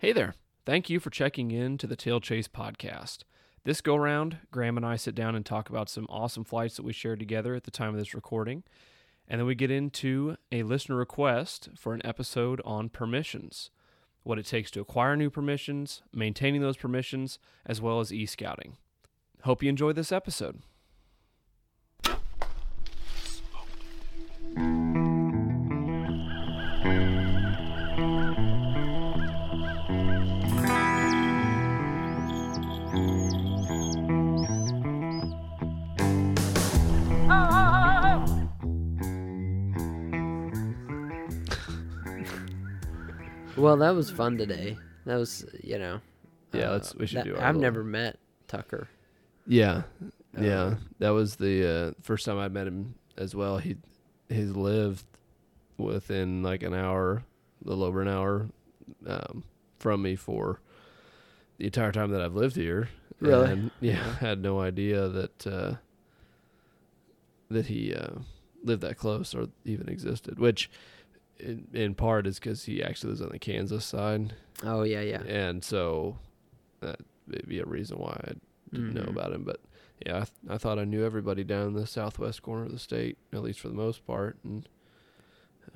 Hey there. Thank you for checking in to the Tail Chase podcast. This go round, Graham and I sit down and talk about some awesome flights that we shared together at the time of this recording. And then we get into a listener request for an episode on permissions what it takes to acquire new permissions, maintaining those permissions, as well as e scouting. Hope you enjoy this episode. Well, that was fun today. That was, you know. Yeah, let's- we should that- do our I've little- never met Tucker. Yeah, yeah. Uh, That was the uh, first time I met him as well. He he's lived within like an hour, a little over an hour, um, from me for the entire time that I've lived here. Really? And, yeah, I had no idea that uh, that he uh, lived that close or even existed. Which, in, in part, is because he actually lives on the Kansas side, Oh yeah, yeah. and so that may be a reason why I didn't know Mhm. about him. But yeah, I, th- I thought I knew everybody down in the southwest corner of the state, at least for the most part. And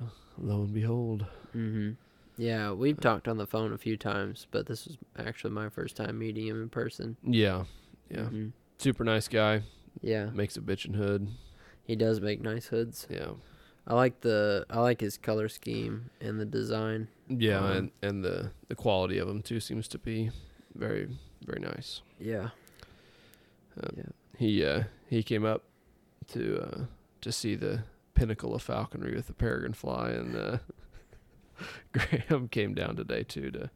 uh, lo and behold, Mm-hmm. Yeah, we've talked on the phone a few times, but this was actually my first time meeting him in person. yeah, yeah, Mhm. super nice guy. Yeah, Makes a bitchin' hood. he does make nice hoods. Yeah, I like the I like his color scheme and the design. yeah, Um, and and the the quality of them too seems to be very very nice. Yeah. Uh, yeah. He uh he came up to uh to see the pinnacle of falconry with the peregrine fly, and uh, Graham came down today too to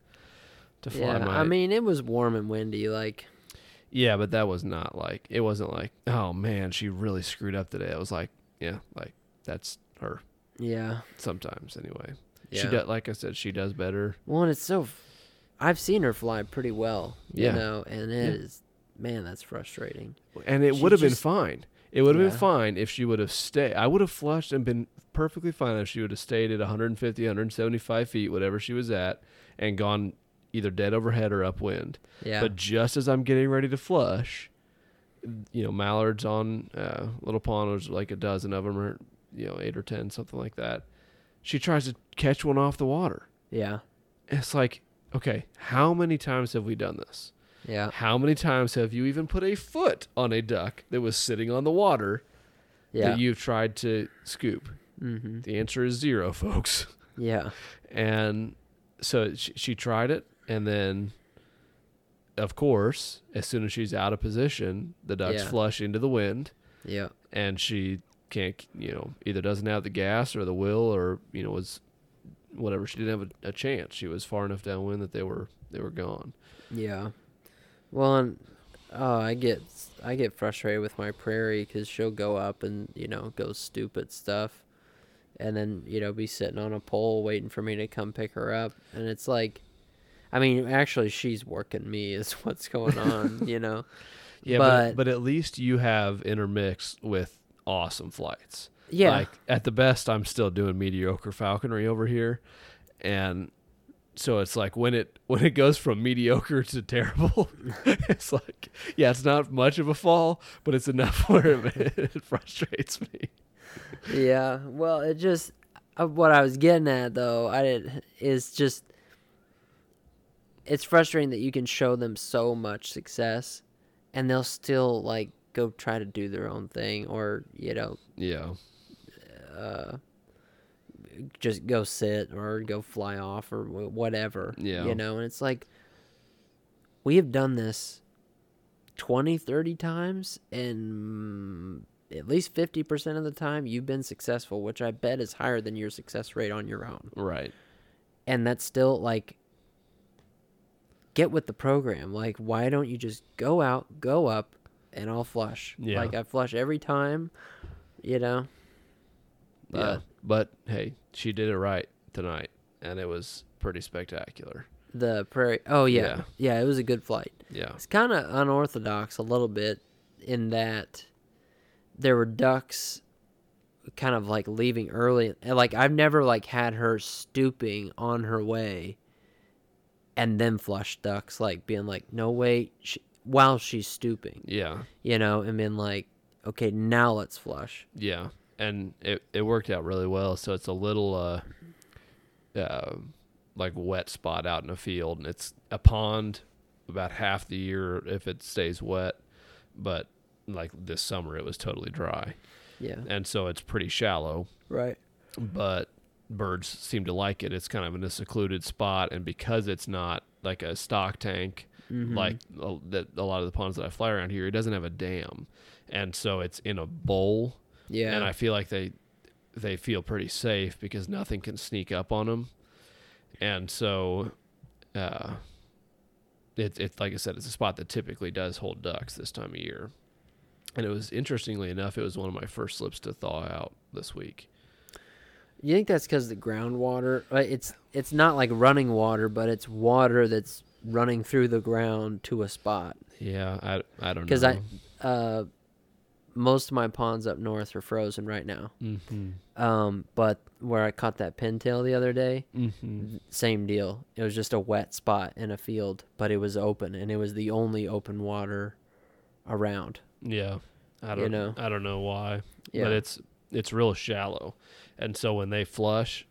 to fly Yeah. my I mean, it was warm and windy. Like, Yeah, but that was not like it wasn't like, oh man, she really screwed up today. It was like, yeah, like that's her yeah. sometimes anyway. Yeah. She does like I said, she does better. Well, and it's so. I've seen her fly pretty well, you Yeah. know, and it Yeah. is, man, that's frustrating. And it would have been fine. It would have Yeah. been fine if she would have stayed. I would have flushed and been perfectly fine if she would have stayed at 150, 175 feet, whatever she was at, and gone either dead overhead or upwind. Yeah. But just as I'm getting ready to flush, you know, mallards on uh, Little Pond, there's like a dozen of them, or you know, eight or ten, something like that. She tries to catch one off the water. yeah. It's like, okay, how many times have we done this? Yeah. How many times have you even put a foot on a duck that was sitting on the water Yeah. that you've tried to scoop? mm-hmm. The answer is zero, folks. Yeah. And so she, she tried it, and then, of course, as soon as she's out of position, the ducks Yeah. flush into the wind, Yeah. and she can't, you know, either doesn't have the gas or the will, or you know, was whatever. She didn't have a, a chance. She was far enough downwind that they were they were gone. Yeah. Well, and oh, I get I get frustrated with my prairie because she'll go up and you know go stupid stuff, and then you know be sitting on a pole waiting for me to come pick her up, and it's like, I mean, actually she's working me is what's going on, you know. Yeah, but But- but at least you have intermixed with awesome flights. Yeah. Like at the best, I'm still doing mediocre falconry over here, and so it's like when it when it goes from mediocre to terrible, it's like yeah, it's not much of a fall, but it's enough where it, it frustrates me. yeah. Well, it just uh, what I was getting at though, I did is just it's frustrating that you can show them so much success and they'll still like go try to do their own thing or you know Yeah, uh just go sit or go fly off or whatever Yeah. you know and it's like we have done this 20 30 times and at least 50% of the time you've been successful which i bet is higher than your success rate on your own right. and that's still like get with the program like why don't you just go out go up and i'll flush Yeah. like i flush every time you know yeah, But- but hey, she did it right tonight, and it was pretty spectacular. the prairie oh yeah Yeah. yeah, it was a good flight Yeah, it's kind of unorthodox a little bit in that there were ducks kind of like leaving early and like i've never like had her stooping on her way and then flush ducks, like being like, no wait, she, while she's stooping, Yeah. you know, and being like, okay, now let's flush. Yeah, and it it worked out really well. So it's a little uh, uh, like wet spot out in a field, and it's a pond about half the year if it stays wet, but like this summer it was totally dry, Yeah, and so it's pretty shallow. right. But birds seem to like it. It's kind of in a secluded spot, and because it's not like a stock tank Mm-hmm. like a, that a lot of the ponds that I fly around here, it doesn't have a dam, and so it's in a bowl yeah, and I feel like they they feel pretty safe because nothing can sneak up on them, and so uh, it's it's like I said, it's a spot that typically does hold ducks this time of year, and it was interestingly enough, it was one of my first slips to thaw out this week. You think that's because the groundwater? uh, It's it's not like running water, but it's water that's running through the ground to a spot. Yeah, I I don't know Because I, uh, most of my ponds up north are frozen right now. mm-hmm. Um, but where I caught that pintail the other day, Mm-hmm. same deal. It was just a wet spot in a field, but it was open, and it was the only open water around. Yeah, I don't know. I don't know why. Yeah, but it's it's real shallow, and so when they flush,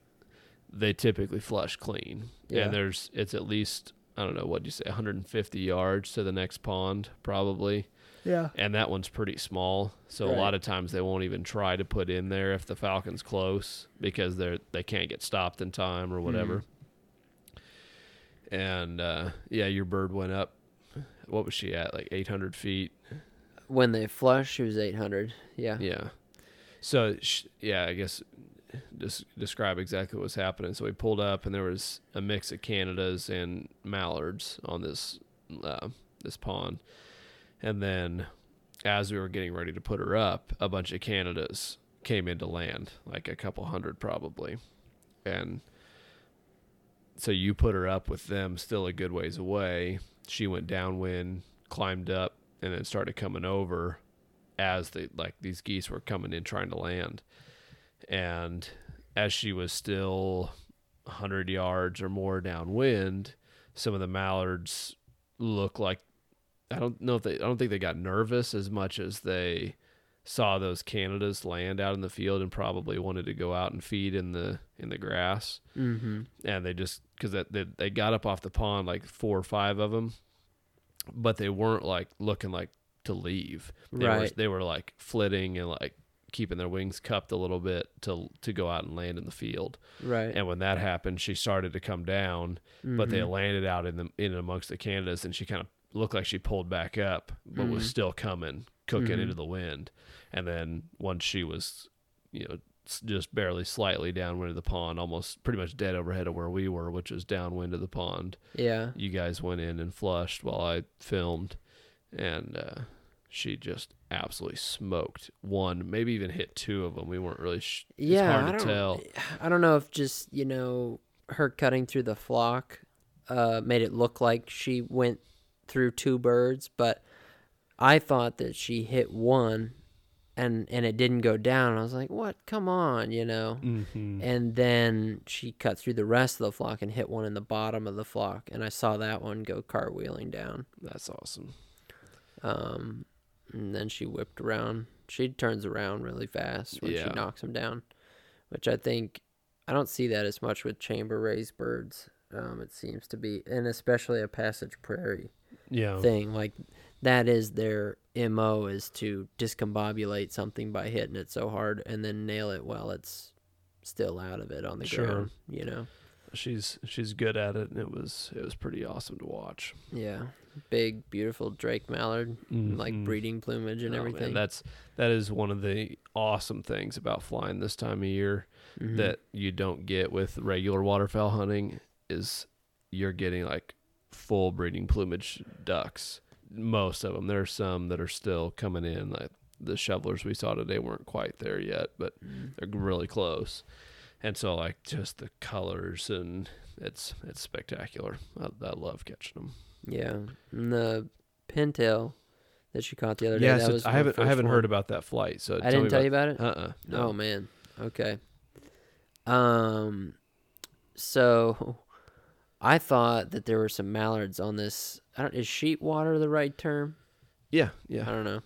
they typically flush clean. Yeah. And there's it's at least I don't know what do you say 150 yards to the next pond probably, yeah, and that one's pretty small. So a lot of times they won't even try to put in there if the falcon's close because they're they can't get stopped in time or whatever. And uh, yeah, your bird went up. What was she at? Like 800 feet. when they flush, she was eight hundred. Yeah, Yeah. So sh- yeah, I guess just describe exactly what was happening. So we pulled up, and there was a mix of Canadas and mallards on this uh, this pond, and then as we were getting ready to put her up, a bunch of Canadas came into land, like a couple hundred probably, and so you put her up with them still a good ways away. She went downwind, climbed up, and then started coming over as the like these geese were coming in trying to land. And as she was still 100 yards or more downwind, some of the mallards look like I don't know if they I don't think they got nervous as much as they saw those Canadas land out in the field and probably wanted to go out and feed in the in the grass mm-hmm. and they just because that they, they got up off the pond like four or five of them but they weren't like looking like to leave they were Right. they were like flitting and like keeping their wings cupped a little bit to to go out and land in the field right. and when that happened she started to come down but they Mhm. landed out in the in amongst the canadas and she kind of looked like she pulled back up but was Mhm. still coming cooking Mhm. into the wind and then once she was you know just barely slightly downwind of the pond almost pretty much dead overhead of where we were which was downwind of the pond yeah, you guys went in and flushed while i filmed and uh she just absolutely smoked one maybe even hit two of them we weren't really sh- yeah. it's I hard to don't, tell I don't know if just you know her cutting through the flock uh, made it look like she went through two birds, but I thought that she hit one, and and it didn't go down. I was like, what? Come on, you know. mm-hmm. And then she cut through the rest of the flock and hit one in the bottom of the flock, and I saw that one go cartwheeling down. that's awesome Um, and then she whipped around. She turns around really fast when Yeah. she knocks him down, which I think I don't see that as much with chamber raised birds. Um, it seems to be, and especially a passage prairie yeah thing. Like that is their mo is to discombobulate something by hitting it so hard and then nail it while it's still out of it on the Sure. ground. You know, she's she's good at it and it was it was pretty awesome to watch yeah, big beautiful Drake mallard, like Mhm. breeding plumage and Oh, man, everything. that's that is one of the awesome things about flying this time of year Mhm. that you don't get with regular waterfowl hunting is you're getting like full breeding plumage ducks most of them there's some that are still coming in like the shovelers we saw today weren't quite there yet but Mhm. they're really close and so like just the colors and it's it's spectacular i, I love catching them Yeah, and the pintail that she caught the other day. yeah that so was i haven't i haven't one. heard about that flight so I didn't tell you about it. uh-uh no. Oh man. Okay. Um. So I thought that there were some mallards on this. I don't, is sheet water the right term? Yeah, Yeah. I don't know.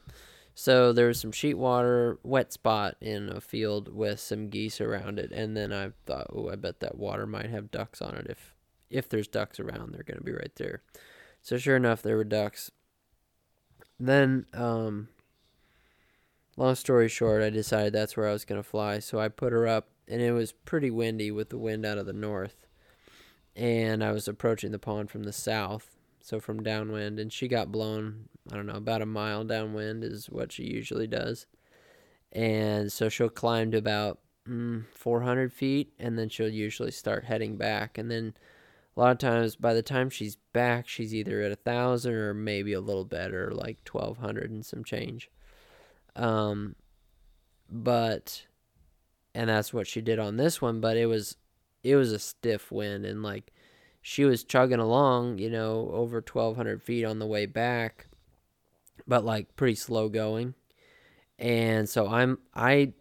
So there was some sheet water, wet spot in a field with some geese around it, and then I thought, oh, I bet that water might have ducks on it. If if there's ducks around, they're gonna be right there. So sure enough, there were ducks. Then, um, long story short, I decided that's where I was gonna fly. So I put her up, and it was pretty windy with the wind out of the north, and I was approaching the pond from the south, so from downwind, and she got blown I don't know, about a mile downwind is what she usually does. And so she'll climb to about mm, 400 feet and then she'll usually start heading back. And then a lot of times, by the time she's back, she's either at a thousand or maybe a little better, like 1200 and some change. Um, but, and that's what she did on this one, but it was, it was a stiff wind and like she was chugging along, you know, over 1200 feet on the way back but like pretty slow going. And so I'm I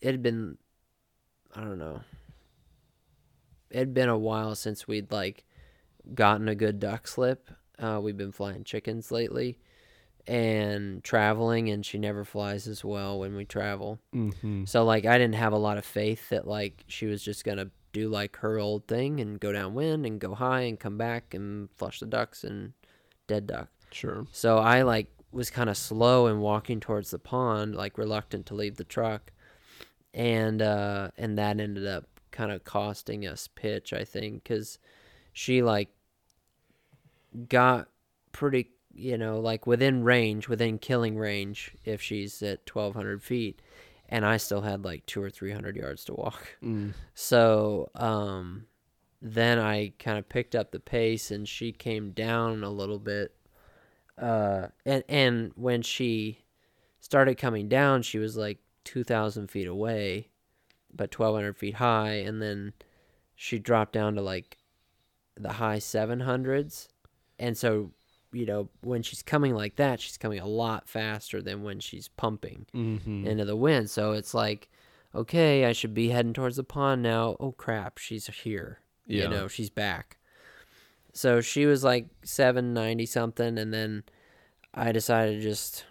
it had been I don't know. It had been a while since we'd like gotten a good duck slip. Uh, we've been flying chickens lately and traveling and she never flies as well when we travel. Mm-hmm. So like I didn't have a lot of faith that like she was just gonna do like her old thing and go downwind and go high and come back and flush the ducks and dead duck. Sure. So I like was kind of slow in walking towards the pond, like reluctant to leave the truck, and uh, and that ended up kind of costing us pitch, I think, because she like got pretty, you know, like within range, within killing range, if she's at twelve hundred feet, and I still had like two or three hundred yards to walk. Mm. So um, then I kind of picked up the pace, and she came down a little bit uh, and and when she started coming down, she was like two thousand feet away, but twelve hundred feet high, and then she dropped down to like the high seven hundreds, and so you know when she's coming like that, she's coming a lot faster than when she's pumping Mm-hmm. into the wind. So it's like, okay, I should be heading towards the pond now. Oh crap, she's here. Yeah. You know, she's back. So she was like 790 something and then I decided to just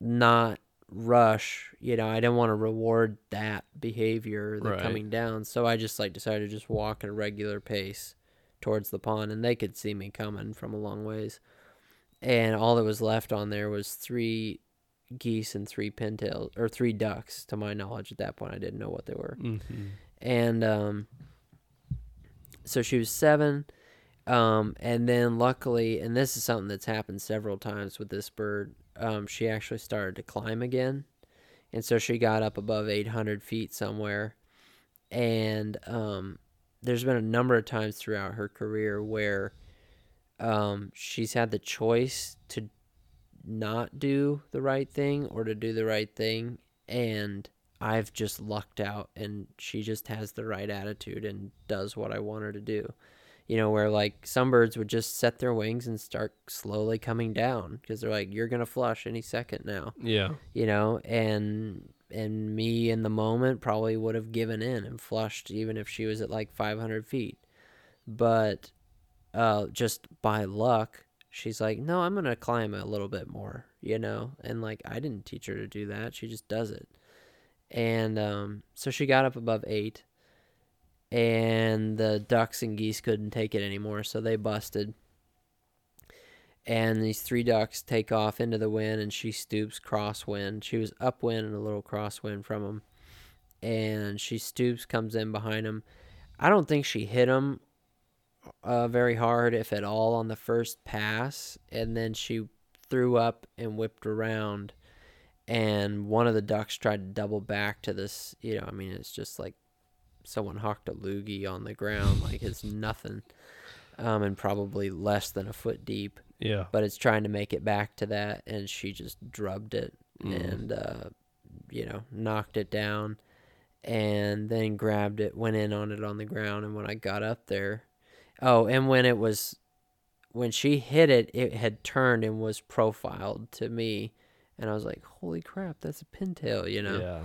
not rush, you know, I didn't want to reward that behavior, the Right. coming down. So I just like decided to just walk at a regular pace towards the pond and they could see me coming from a long ways. And all that was left on there was three geese and three pintails or three ducks to my knowledge at that point. I didn't know what they were Mm-hmm. and um, so she was seven. Um, and then luckily, and this is something that's happened several times with this bird, um, she actually started to climb again, and so she got up above 800 feet somewhere, and um, there's been a number of times throughout her career where um, she's had the choice to not do the right thing or to do the right thing, and I've just lucked out and she just has the right attitude and does what I want her to do. You know, where like some birds would just set their wings and start slowly coming down because they're like, you're going to flush any second now, Yeah. you know, and and me in the moment probably would have given in and flushed even if she was at like 500 feet. But uh, just by luck, she's like, no, I'm going to climb a little bit more, you know, and like I didn't teach her to do that. She just does it and um, so she got up above eight and the ducks and geese couldn't take it anymore so they busted. And these three ducks take off into the wind and she stoops crosswind. She was upwind and a little crosswind from them and she stoops comes in behind them i don't think she hit them uh, very hard if at all on the first pass. And then she threw up and whipped around. And one of the ducks tried to double back to this you know i mean it's just like someone hawked a loogie on the ground like it's nothing um, and probably less than a foot deep Yeah. but it's trying to make it back to that and she just drubbed it Mm. and uh, you know knocked it down and then grabbed it went in on it on the ground and when i got up there oh and when it was when she hit it it had turned and was profiled to me and i was like holy crap that's a pintail you know Yeah.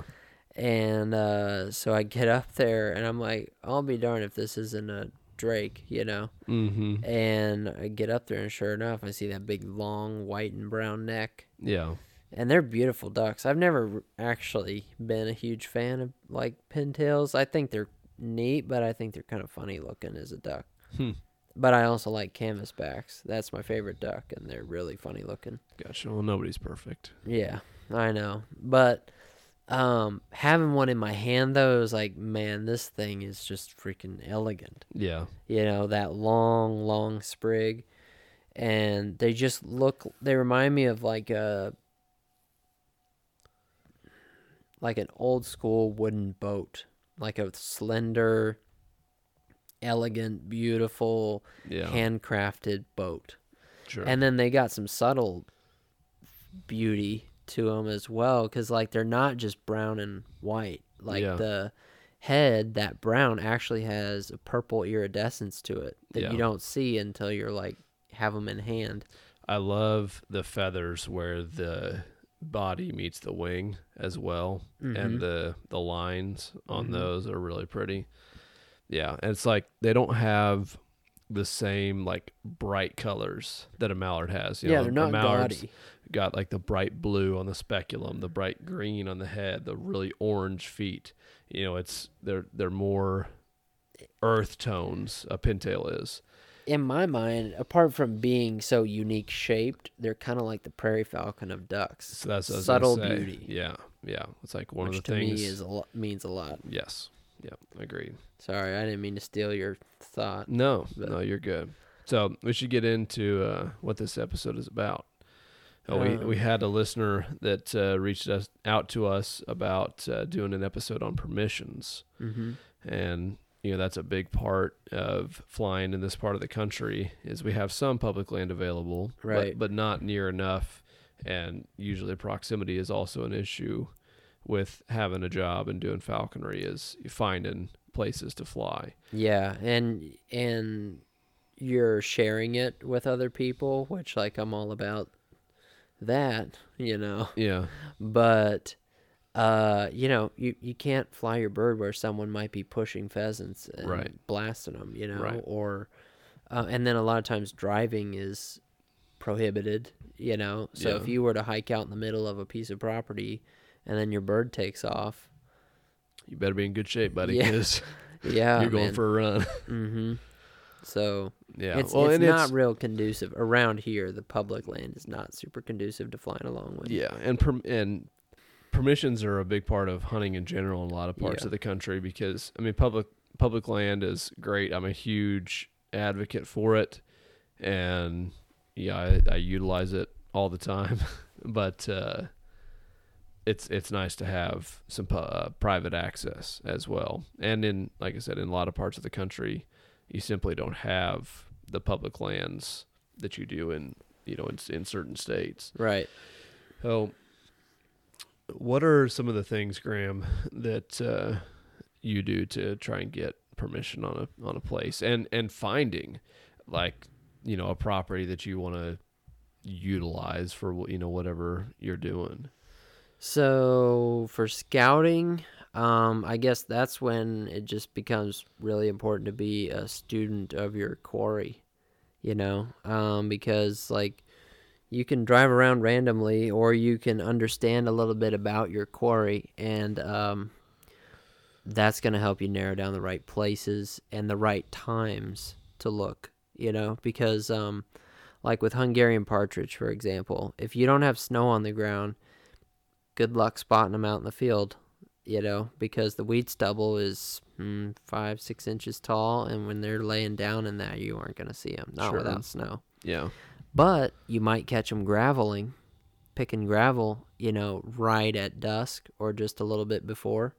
And uh, so I get up there and I'm like, I'll be darned if this isn't a drake, you know. Mm-hmm. And I get up there, and sure enough, I see that big, long white and brown neck. Yeah. And they're beautiful ducks. I've never actually been a huge fan of like pintails. I think they're neat, but I think they're kind of funny looking as a duck. Hmm. But I also like canvasbacks. That's my favorite duck, and they're really funny looking. Gotcha. Well, nobody's perfect. Yeah, I know. But um having one in my hand though is like, man, this thing is just freaking elegant. Yeah. You know, that long, long sprig. And they just look they remind me of like a like an old school wooden boat. Like a slender, elegant, beautiful, Yeah. handcrafted boat. sure. And then they got some subtle beauty to them as well because like they're not just brown and white. Like Yeah. the head, that brown actually has a purple iridescence to it that Yeah. you don't see until you're like have them in hand. I love the feathers where the body meets the wing as well, Mhm. and the the lines on Mhm. those are really pretty. Yeah, and it's like they don't have the same like bright colors that a mallard has. You yeah, know, they're not mallard's gaudy. got like the bright blue on the speculum, the bright green on the head, the really orange feet. You know, it's they're they're more earth tones. A pintail is. In my mind, apart from being so unique shaped, they're kind of like the prairie falcon of ducks. So that's what I was subtle beauty, Yeah, yeah. It's like one which of the to things. me is a lo- means a lot. yes. Yeah, agreed. Sorry, I didn't mean to steal your thought. No, But- no, you're good. So we should get into uh, what this episode is about. Uh, we Um, we had a listener that uh, reached us out to us about uh, doing an episode on permissions, Mm-hmm. and you know that's a big part of flying in this part of the country is we have some public land available, Right. but, but not near enough, and usually proximity is also an issue with having a job and doing falconry is finding places to fly. Yeah, and and you're sharing it with other people, which like I'm all about that, you know. Yeah, But uh, you know, you you can't fly your bird where someone might be pushing pheasants and Right. blasting them, you know, Right. or uh, and then a lot of times driving is prohibited, you know. So if you were to hike out in the middle of a piece of property and then your bird takes off, you better be in good shape, buddy, Yeah. because yeah, you're going for a run. mm-hmm. So yeah, it's, well, it's not it's real conducive around here. The public land is not super conducive to flying along with. yeah, and perm- and permissions are a big part of hunting in general in a lot of parts Yeah. of the country because I mean public public land is great. I'm a huge advocate for it, and yeah, I, I utilize it all the time. but uh, it's it's nice to have some uh, private access as well. And in like I said, in a lot of parts of the country, you simply don't have the public lands that you do in you know in, in certain states. Right. So, what are some of the things, Graham, that uh, you do to try and get permission on a on a place and and finding like you know a property that you want to utilize for you know whatever you're doing? So for scouting, um, I guess that's when it just becomes really important to be a student of your quarry, you know, um, because like you can drive around randomly or you can understand a little bit about your quarry and um, that's going to help you narrow down the right places and the right times to look, you know, because um, like with Hungarian partridge, for example, if you don't have snow on the ground, good luck spotting them out in the field, you know, because the weed stubble is mm, five, six inches tall, and when they're laying down in that, you aren't going to see them, not Sure. without snow. Yeah, But you might catch them graveling, picking gravel, you know, right at dusk or just a little bit before.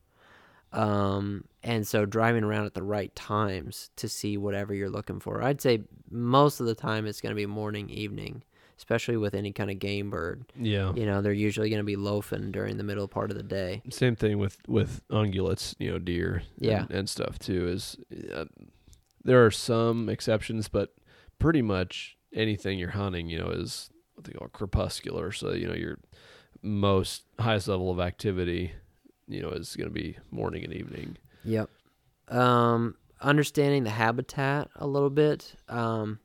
Um, and so driving around at the right times to see whatever you're looking for. I'd say most of the time it's going to be morning, evening, especially with any kind of game bird. yeah. You know, they're usually going to be loafing during the middle part of the day. Same thing with with ungulates, you know, deer, Yeah. and, and stuff too. Is uh, there are some exceptions, but pretty much anything you're hunting, you know, is what they call crepuscular. So you know, your most highest level of activity, you know, is going to be morning and evening. Yep. Um, understanding the habitat a little bit. Um,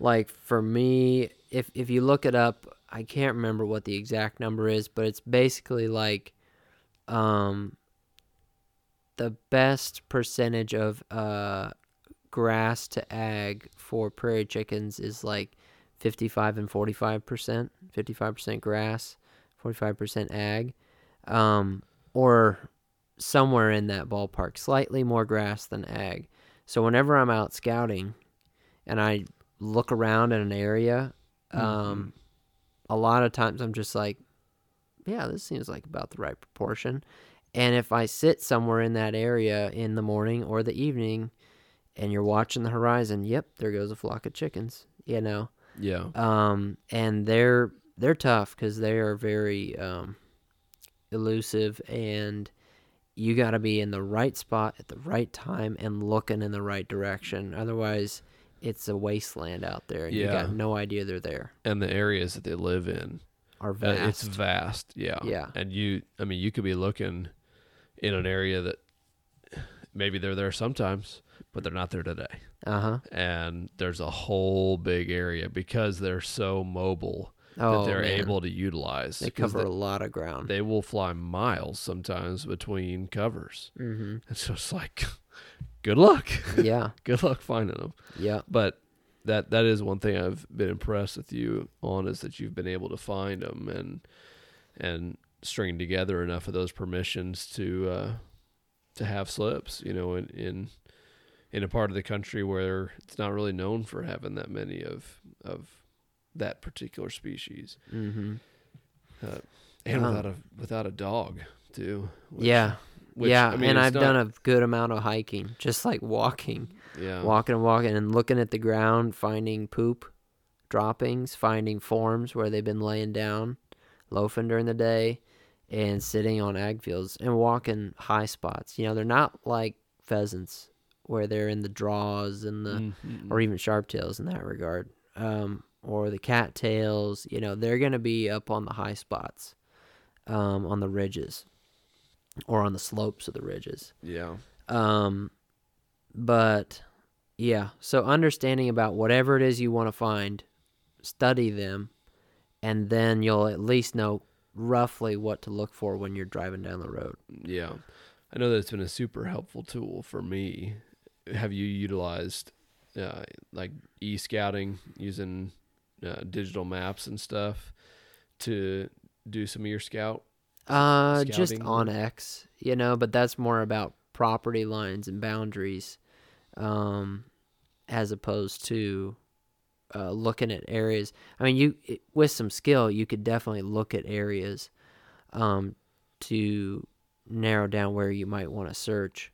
like for me, if if you look it up, I can't remember what the exact number is, but it's basically like um, the best percentage of uh, grass to ag for prairie chickens is like 55 and 45%, 55% grass, 45% ag, um, or somewhere in that ballpark, slightly more grass than ag. So whenever I'm out scouting and I look around in an area, um, a lot of times I'm just like, yeah, this seems like about the right proportion. And if I sit somewhere in that area in the morning or the evening and you're watching the horizon, yep, there goes a flock of chickens, you know. Yeah. Um, and they're they're tough cuz they are very um elusive and you got to be in the right spot at the right time and looking in the right direction. Otherwise, it's a wasteland out there. and You Yeah. got no idea they're there. And the areas that they live in, Are uh, vast. it's vast. Yeah. Yeah. And you, I mean, you could be looking in an area that maybe they're there sometimes, but they're not there today. Uh huh. And there's a whole big area because they're so mobile Oh, that they're man. able to utilize. They cover a lot of ground. they will fly miles sometimes between covers. mm-hmm. And so it's like, good luck. Yeah. good luck finding them. Yeah. But that that is one thing I've been impressed with you on is that you've been able to find them and and string together enough of those permissions to uh, to have slips. You know, in in in a part of the country where it's not really known for having that many of of that particular species, Mm-hmm. uh, and Um, without a without a dog too. which- yeah. Which, yeah. I mean, and I've not- done a good amount of hiking, just like walking, yeah walking and walking and looking at the ground, finding poop droppings, finding forms where they've been laying down, loafing during the day, and sitting on ag fields and walking high spots. You know, they're not like pheasants where they're in the draws and the Mhm. or even sharp tails in that regard, um, or the cattails. You know, they're going to be up on the high spots, um, on the ridges, or on the slopes of the ridges. yeah Um, but yeah, so understanding about whatever it is you want to find, study them, and then you'll at least know roughly what to look for when you're driving down the road. Yeah. I know that it's been a super helpful tool for me. Have you utilized uh, like e scouting using uh, digital maps and stuff to do some of your scout? Uh, just onX, you know, but that's more about property lines and boundaries, um, as opposed to uh, looking at areas. I mean, you it- with some skill, you could definitely look at areas, um, to narrow down where you might want to search.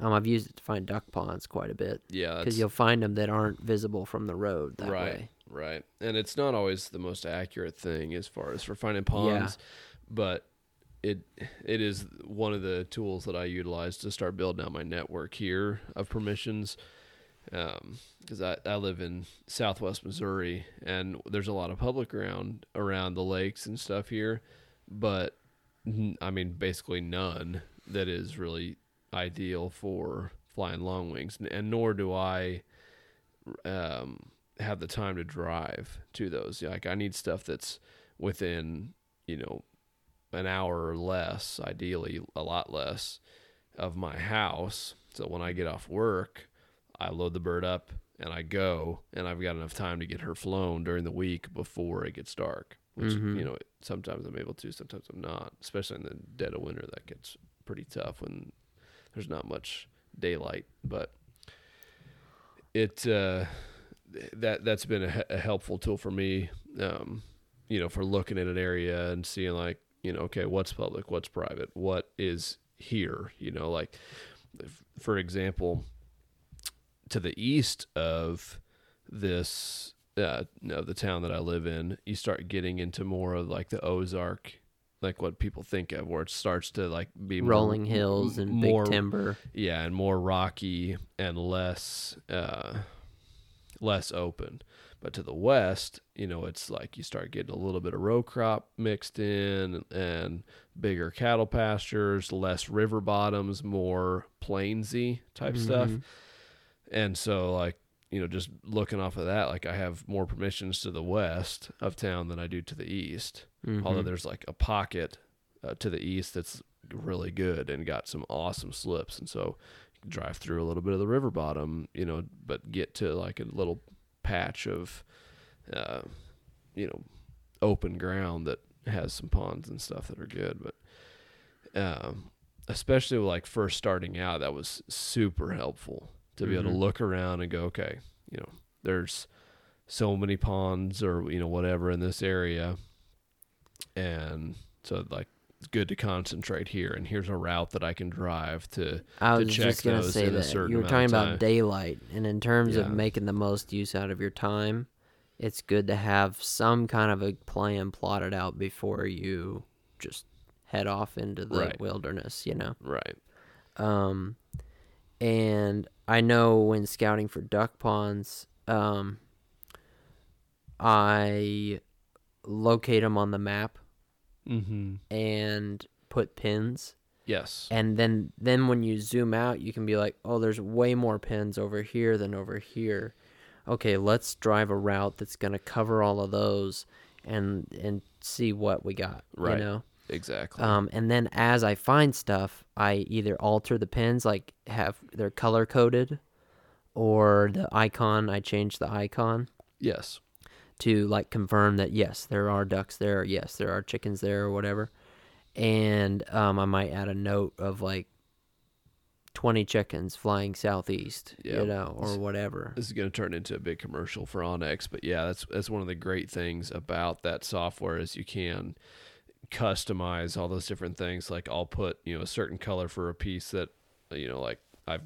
Um, I've used it to find duck ponds quite a bit Yeah. because you'll find them that aren't visible from the road that right. way. Right. And it's not always the most accurate thing as far as for finding ponds, but it it is one of the tools that I utilize to start building out my network here of permissions. Because I, I live in southwest Missouri and there's a lot of public ground around the lakes and stuff here, but I mean, basically none that is really ideal for flying long wings. And nor do I um, have the time to drive to those. Like I need stuff that's within, you know, an hour or less, ideally a lot less of my house. So when I get off work, I load the bird up and I go and I've got enough time to get her flown during the week before it gets dark. Which Mhm. you know, sometimes I'm able to, sometimes I'm not. Especially in the dead of winter that gets pretty tough when there's not much daylight, but it uh that that's been a, a helpful tool for me um you know for looking at an area and seeing like you know okay what's public what's private what is here you know like if, for example to the east of this uh no the town that I live in you start getting into more of like the Ozark like what people think of where it starts to like be more- Rolling hills and more big timber. yeah, and more rocky and less uh less open. But to the west, you know, it's like you start getting a little bit of row crop mixed in and bigger cattle pastures, less river bottoms, more plainsy type stuff. Mhm. And so like, you know, just looking off of that, like I have more permissions to the west of town than I do to the east. Although Mhm. there's like a pocket uh, to the east that's really good and got some awesome slips. And so drive through a little bit of the river bottom, you know, but get to like a little patch of, uh, you know, open ground that has some ponds and stuff that are good. But um, especially like first starting out, that was super helpful to be able to Mhm. look around and go, okay, you know, there's so many ponds or you know whatever in this area, and so like it's good to concentrate here. And here's a route that I can drive to. I to was check just gonna those say in a that certain you were amount talking of about time. daylight, and in terms Yeah. of making the most use out of your time, it's good to have some kind of a plan plotted out before you just head off into the Right. wilderness. You know. Right. Um, and I know when scouting for duck ponds, um, I locate them on the map Mm-hmm. and put pins. Yes. And then then when you zoom out, you can be like, "Oh, there's way more pins over here than over here." Okay, let's drive a route that's going to cover all of those and and see what we got, Right. you know. Exactly. Um, and then as I find stuff, I either alter the pins, like have they're color coded, or the icon. I change the icon yes. To like confirm that yes, there are ducks there. Yes, there are chickens there, or whatever. And um, I might add a note of like twenty chickens flying southeast, Yeah. you know, or whatever. This is going to turn into a big commercial for onX, but yeah, that's that's one of the great things about that software is you can customize all those different things. Like I'll put you know a certain color for a piece that you know like I've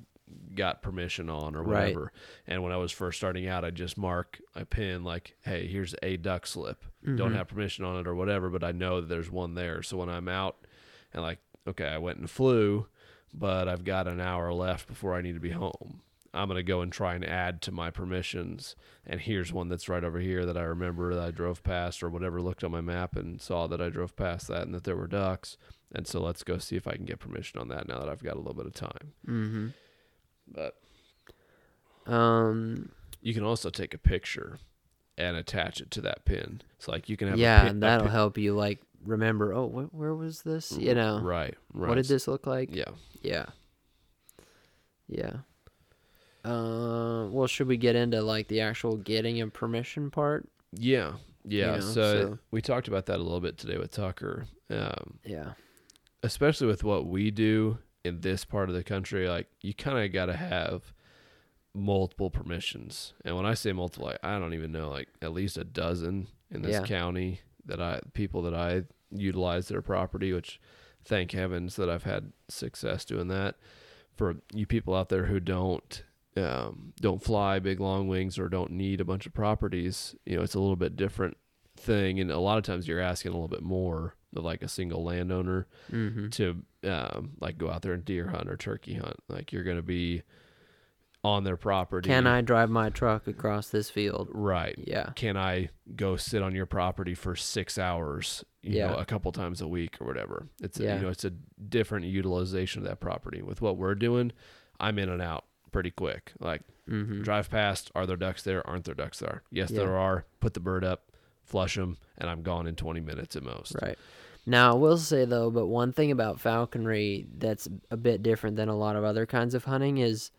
got permission on or Right. whatever. And when I was first starting out, I just mark a pin like, hey, here's a duck slip. Don't Mhm. have permission on it or whatever, but I know that there's one there. So when I'm out and like, okay, I went and flew, but I've got an hour left before I need to be home. I'm gonna go and try and add to my permissions. And here's one that's right over here that I remember that I drove past or whatever. Looked on my map and saw that I drove past that and that there were ducks. And so let's go see if I can get permission on that now that I've got a little bit of time. Mm-hmm. But Um. you can also take a picture and attach it to that pin. So like you can have Yeah, a pin, and that'll pin- help you like remember. Oh, wh- where was this? You know, right, right. what did this look like? Yeah, Yeah. Yeah. Uh, well, should we get into like the actual getting and permission part? yeah, yeah. know, so, so- we talked about that a little bit today with Tucker, um, Yeah. especially with what we do in this part of the country. Like you kind of got to have multiple permissions, and when I say multiple, like, I don't even know, like at least a dozen in this Yeah. county that I people that I utilize their property, which thank heavens that I've had success doing that. For you people out there who don't um, don't fly big long wings or don't need a bunch of properties, you know, it's a little bit different thing, and a lot of times you're asking a little bit more like a single landowner Mm-hmm. to um, like go out there and deer hunt or turkey hunt. Like you're going to be on their property. Can I drive my truck across this field? Right. Yeah. Can I go sit on your property for six hours? You know, Yeah. a couple times a week or whatever. It's a, Yeah. you know, it's a different utilization of that property. With what we're doing, I'm in and out pretty quick. Like Mm-hmm. drive past. Are there ducks there? Aren't there ducks there? Yes, Yeah. there are. Put the bird up, flush them, and I'm gone in 20 minutes at most. Right. Now, I will say though, but one thing about falconry that's a bit different than a lot of other kinds of hunting is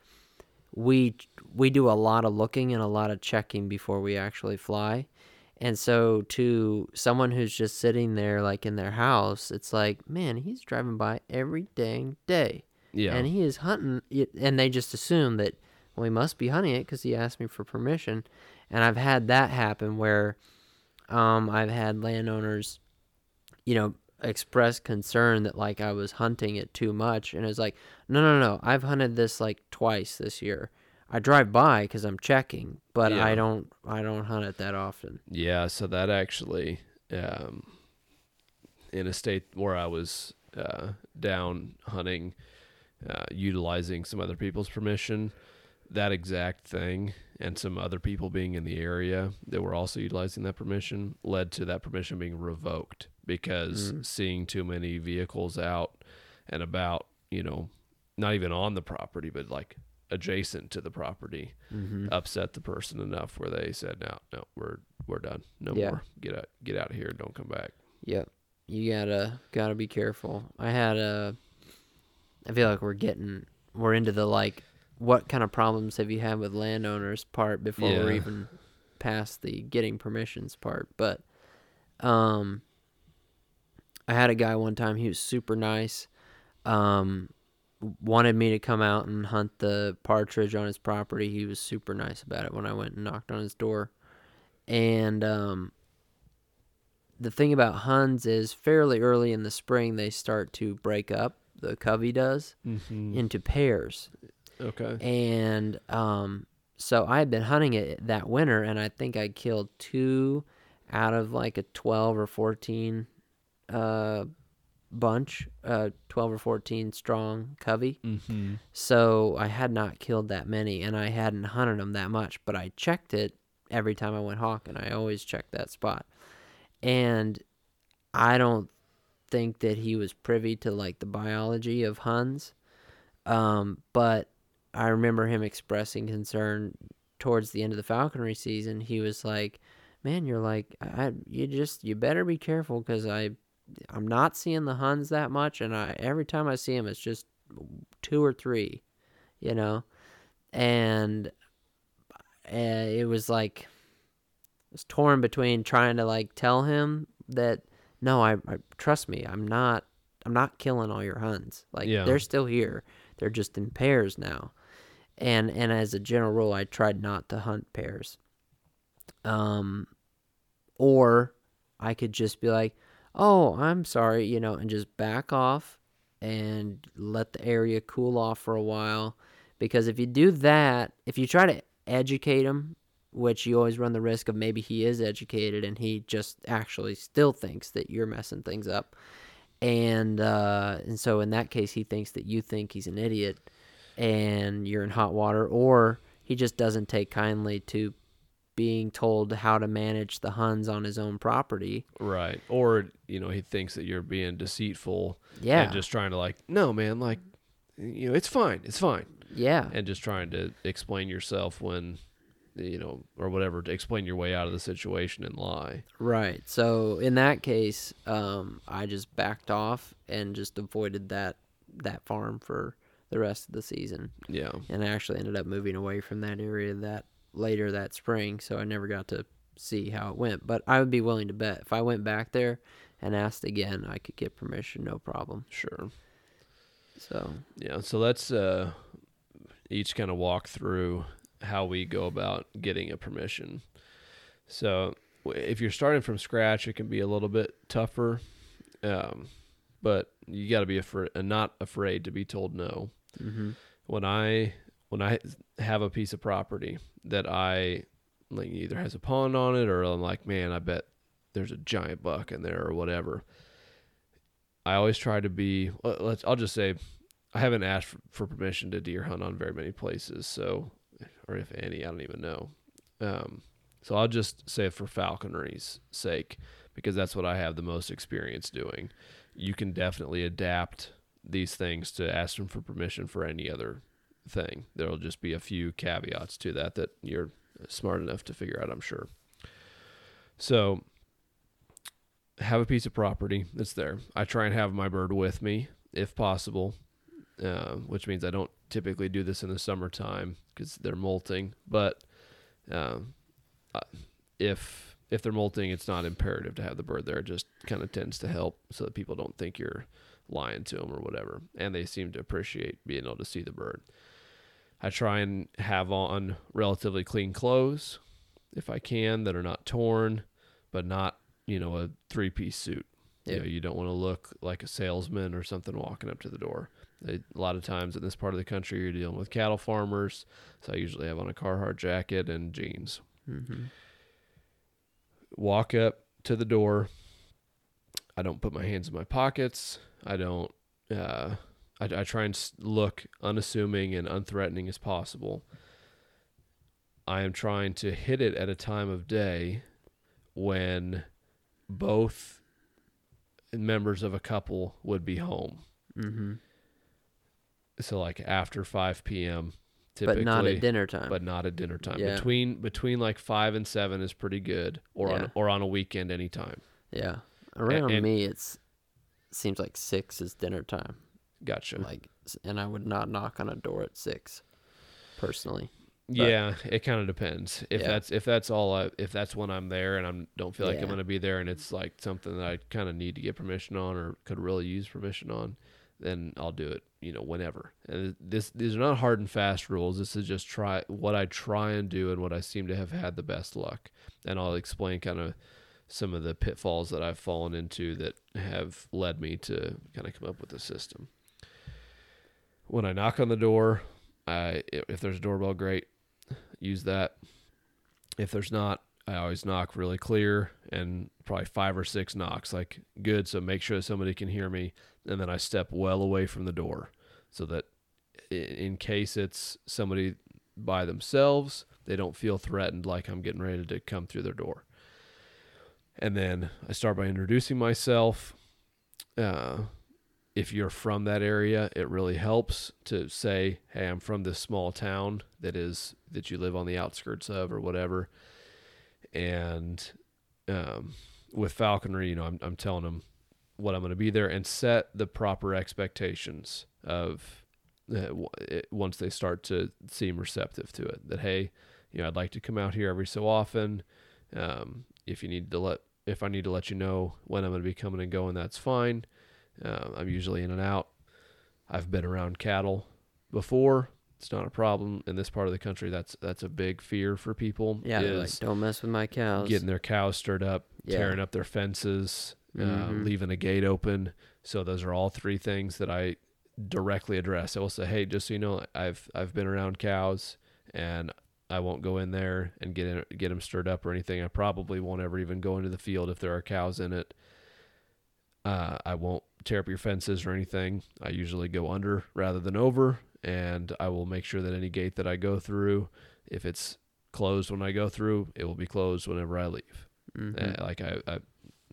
we we do a lot of looking and a lot of checking before we actually fly. And so to someone who's just sitting there like in their house, it's like, man, he's driving by every dang day. Yeah. And he is hunting it, and they just assume that well, he must be hunting it cuz he asked me for permission. And I've had that happen where um I've had landowners you know, express concern that like I was hunting it too much, and it's like, no, no, no, I've hunted this like twice this year. I drive by because I'm checking, but Yeah. I don't, I don't hunt it that often. Yeah, so that actually, um, in a state where I was uh, down hunting, uh, utilizing some other people's permission, that exact thing and some other people being in the area that were also utilizing that permission led to that permission being revoked because Mm. seeing too many vehicles out and about, you know, not even on the property, but like adjacent to the property, Mm-hmm. upset the person enough where they said, "No, no, we're we're done. No Yeah. more. Get out, get out of here. Don't come back." Yep. You gotta gotta be careful. I had a. I feel like we're getting we're into the like, what kind of problems have you had with landowners part before we're even past the getting permissions part. But, um, I had a guy one time. He was super nice. Um, wanted me to come out and hunt the partridge on his property. He was super nice about it when I went and knocked on his door. And um, the thing about Huns is fairly early in the spring they start to break up. The covey does Mm-hmm. into pairs, Okay. and um, so I had been hunting it that winter, and I think I killed two out of like a twelve or fourteen uh, bunch, uh, twelve or fourteen strong covey. Mm-hmm. So I had not killed that many, and I hadn't hunted them that much, but I checked it every time I went hawking. I always checked that spot, and I don't think that he was privy to like the biology of Huns, um, but I remember him expressing concern towards the end of the falconry season. He was like, "Man, you're like, I, you just you better be careful because I." I'm not seeing the Huns that much, and I every time I see them, it's just two or three, you know, and uh, it was like I was torn between trying to like tell him that no, I, I trust me, I'm not, I'm not killing all your Huns. Like Yeah. they're still here, they're just in pairs now, and and as a general rule, I tried not to hunt pairs. Um, or I could just be like, oh, I'm sorry, you know, and just back off and let the area cool off for a while. Because if you do that, if you try to educate him, which you always run the risk of maybe he is educated and he just actually still thinks that you're messing things up. And uh, and so in that case, he thinks that you think he's an idiot and you're in hot water, or he just doesn't take kindly to being told how to manage the Huns on his own property. Right. Or, you know, he thinks that you're being deceitful Yeah. and just trying to like, no, man, like, you know, it's fine. It's fine. Yeah. And just trying to explain yourself when, you know, or whatever, to explain your way out of the situation and lie. Right. So in that case, um, I just backed off and just avoided that that farm for the rest of the season. Yeah. And I actually ended up moving away from that area that later that spring, so I never got to see how it went. But I would be willing to bet if I went back there and asked again, I could get permission, no problem. Sure. So Yeah. So let's uh, each kind of walk through how we go about getting a permission. So if you're starting from scratch, it can be a little bit tougher, um, but you got to be afraid, not afraid to be told no. Hmm When I when I have a piece of property that I like either has a pond on it or I'm like, man, I bet there's a giant buck in there or whatever. I always try to be. let- Let's. I'll just say, I haven't asked for, for permission to deer hunt on very many places. So, or if any, I don't even know. Um, so I'll just say for falconry's sake, because that's what I have the most experience doing. You can definitely adapt these things to ask them for permission for any other thing. There'll just be a few caveats to that that you're smart enough to figure out, I'm sure. So, have a piece of property that's there. I try and have my bird with me if possible, uh, which means I don't typically do this in the summertime because they're molting. But um, uh, if if they're molting, it's not imperative to have the bird there. It just kind of tends to help so that people don't think you're lying to them or whatever, and they seem to appreciate being able to see the bird. I try and have on relatively clean clothes if I can that are not torn, but not you know a three piece suit. You Yeah. know, you don't want to look like a salesman or something walking up to the door. They, a lot of times in this part of the country, you're dealing with cattle farmers, so I usually have on a Carhartt jacket and jeans. hmm Walk up to the door. I don't put my hands in my pockets. I don't. Uh, I, I try and look unassuming and unthreatening as possible. I am trying to hit it at a time of day when both members of a couple would be home. Mm-hmm. So like after 5 p.m. typically But not at dinner time. but not at dinner time. Yeah. Between between like 5 and 7 is pretty good or Yeah. on or on a weekend anytime. yeah. Around and- me, it's seems like six is dinner time. Gotcha. Like, and I would not knock on a door at six, personally. yeah, it kind of depends. If Yeah. that's if that's all I, if that's when I'm there and I'm don't feel like I'm going to be there and it's like something that I kind of need to get permission on or could really use permission on, then I'll do it, you know, whenever. And this these are not hard and fast rules. This is just try what I try and do and what I seem to have had the best luck. And I'll explain kind of some of the pitfalls that I've fallen into that have led me to kind of come up with a system. When I knock on the door, I if there's a doorbell, great, use that. If there's not, I always knock really clear and probably five or six knocks, like good. So make sure that somebody can hear me, and then I step well away from the door, so that in case it's somebody by themselves, they don't feel threatened like I'm getting ready to come through their door. And then I start by introducing myself. Uh, if you're from that area, it really helps to say, "Hey, I'm from this small town that is that you live on the outskirts of, or whatever." And um, with falconry, you know, I'm I'm telling them what I'm going to be there and set the proper expectations of uh, w- it, once they start to seem receptive to it. That hey, you know, I'd like to come out here every so often. Um, if you need to let, if I need to let you know when I'm going to be coming and going, that's fine. Uh, I'm usually in and out. I've been around cattle before. It's not a problem in this part of the country. That's that's a big fear for people. Yeah, is like don't mess with my cows. getting their cows stirred up, Yeah. tearing up their fences, uh, Mhm. leaving a gate open. So those are all three things that I directly address. I will say, hey, just so you know, I've I've been around cows, and I won't go in there and get in, get them stirred up or anything. I probably won't ever even go into the field if there are cows in it. Uh, I won't tear up your fences or anything. I usually go under rather than over, and I will make sure that any gate that I go through, if it's closed when I go through, it will be closed whenever I leave. Mhm. Uh, like I, I,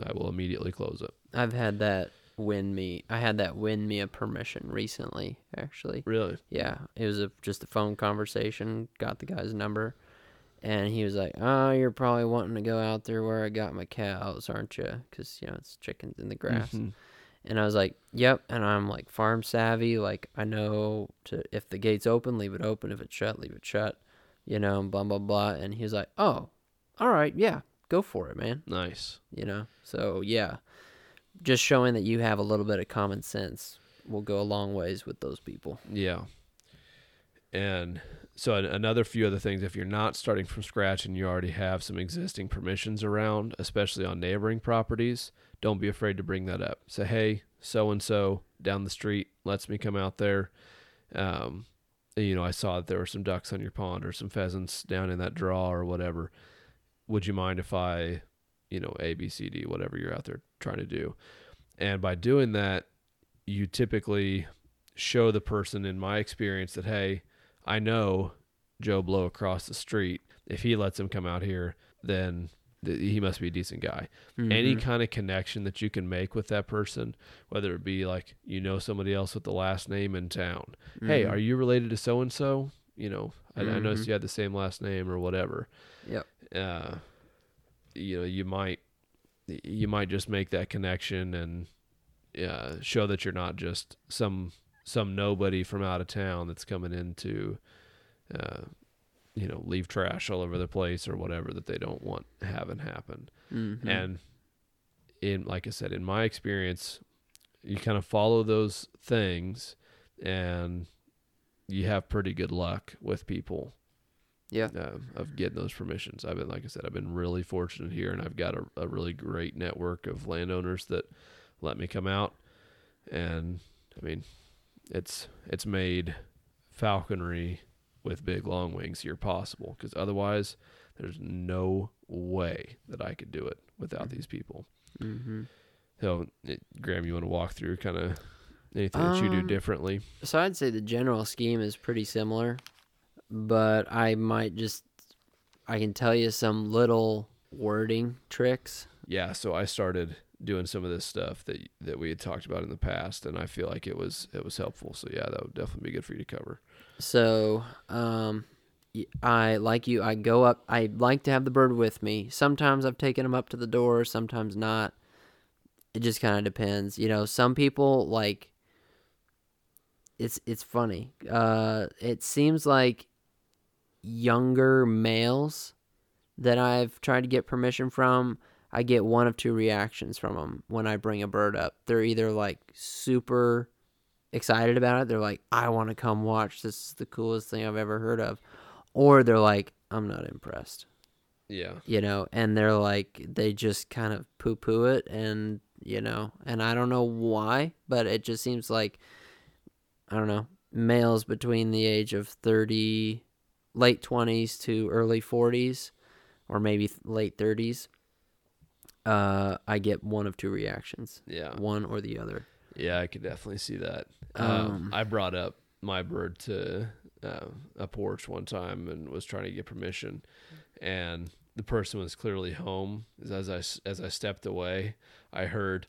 I will immediately close it. I've had that win me. I had that win me a permission recently, actually. Really? Yeah, it was a just a phone conversation. Got the guy's number, and he was like, "Oh, you're probably wanting to go out there where I got my cows, aren't you? Because you know it's chickens in the grass." Mhm. And I was like, "Yep." And I'm like farm savvy. Like I know to if the gate's open, leave it open. If it's shut, leave it shut. You know, and blah blah blah. And he was like, "Oh, all right, yeah, go for it, man." Nice. You know, so yeah, just showing that you have a little bit of common sense will go a long ways with those people. Yeah. And so another few other things if you're not starting from scratch and you already have some existing permissions around, especially on neighboring properties, don't be afraid to bring that up. Say, "Hey, so and so down the street lets me come out there. Um, you know, I saw that there were some ducks on your pond or some pheasants down in that draw or whatever. Would you mind if I, you know, A, B, C, D, whatever you're out there trying to do?" And by doing that, you typically show the person, in my experience, that hey, I know Joe Blow across the street. If he lets him come out here, then th- he must be a decent guy. Any Mhm. kind of connection that you can make with that person, whether it be like you know somebody else with the last name in town. Hey, Mhm. are you related to so and so? You know, I, I noticed Mhm. you had the same last name or whatever. Yep. Uh, you know, you might you might just make that connection and uh, show that you're not just some some nobody from out of town that's coming in to, uh, you know, leave trash all over the place or whatever that they don't want having happen. Mhm. And in like I said, in my experience, you kind of follow those things, and you have pretty good luck with people yeah, uh, of getting those permissions. I've been, like I said, I've been really fortunate here, and I've got a, a really great network of landowners that let me come out, and I mean, it's it's made falconry with big long wings here possible because otherwise, there's no way that I could do it without these people. hmm So, it, Graham, you want to walk through kind of anything that you do Um, differently? So I'd say the general scheme is pretty similar, but I might just I can tell you some little wording tricks. Yeah, so I started doing some of this stuff that that we had talked about in the past, and I feel like it was it was helpful. So yeah, that would definitely be good for you to cover. So, um, I like you. I go up. I like to have the bird with me. Sometimes I've taken him up to the door. Sometimes not. It just kind of depends. You know, some people like. It's it's funny. Uh, it seems like younger males that I've tried to get permission from. I get one of two reactions from them when I bring a bird up. They're either like super excited about it. They're like, I want to come watch. This is the coolest thing I've ever heard of. Or they're like, I'm not impressed. Yeah, You know, and they're like, they just kind of poo poo it. And, you know, and I don't know why, but it just seems like, I don't know, males between the age of 30, late 20s to early 40s, or maybe late 30s. Uh, I get one of two reactions, yeah, one or the other. yeah. I could definitely see that. Um, Um, I brought up my bird to uh, a porch one time and was trying to get permission, and the person was clearly home. As I as I stepped away, I heard.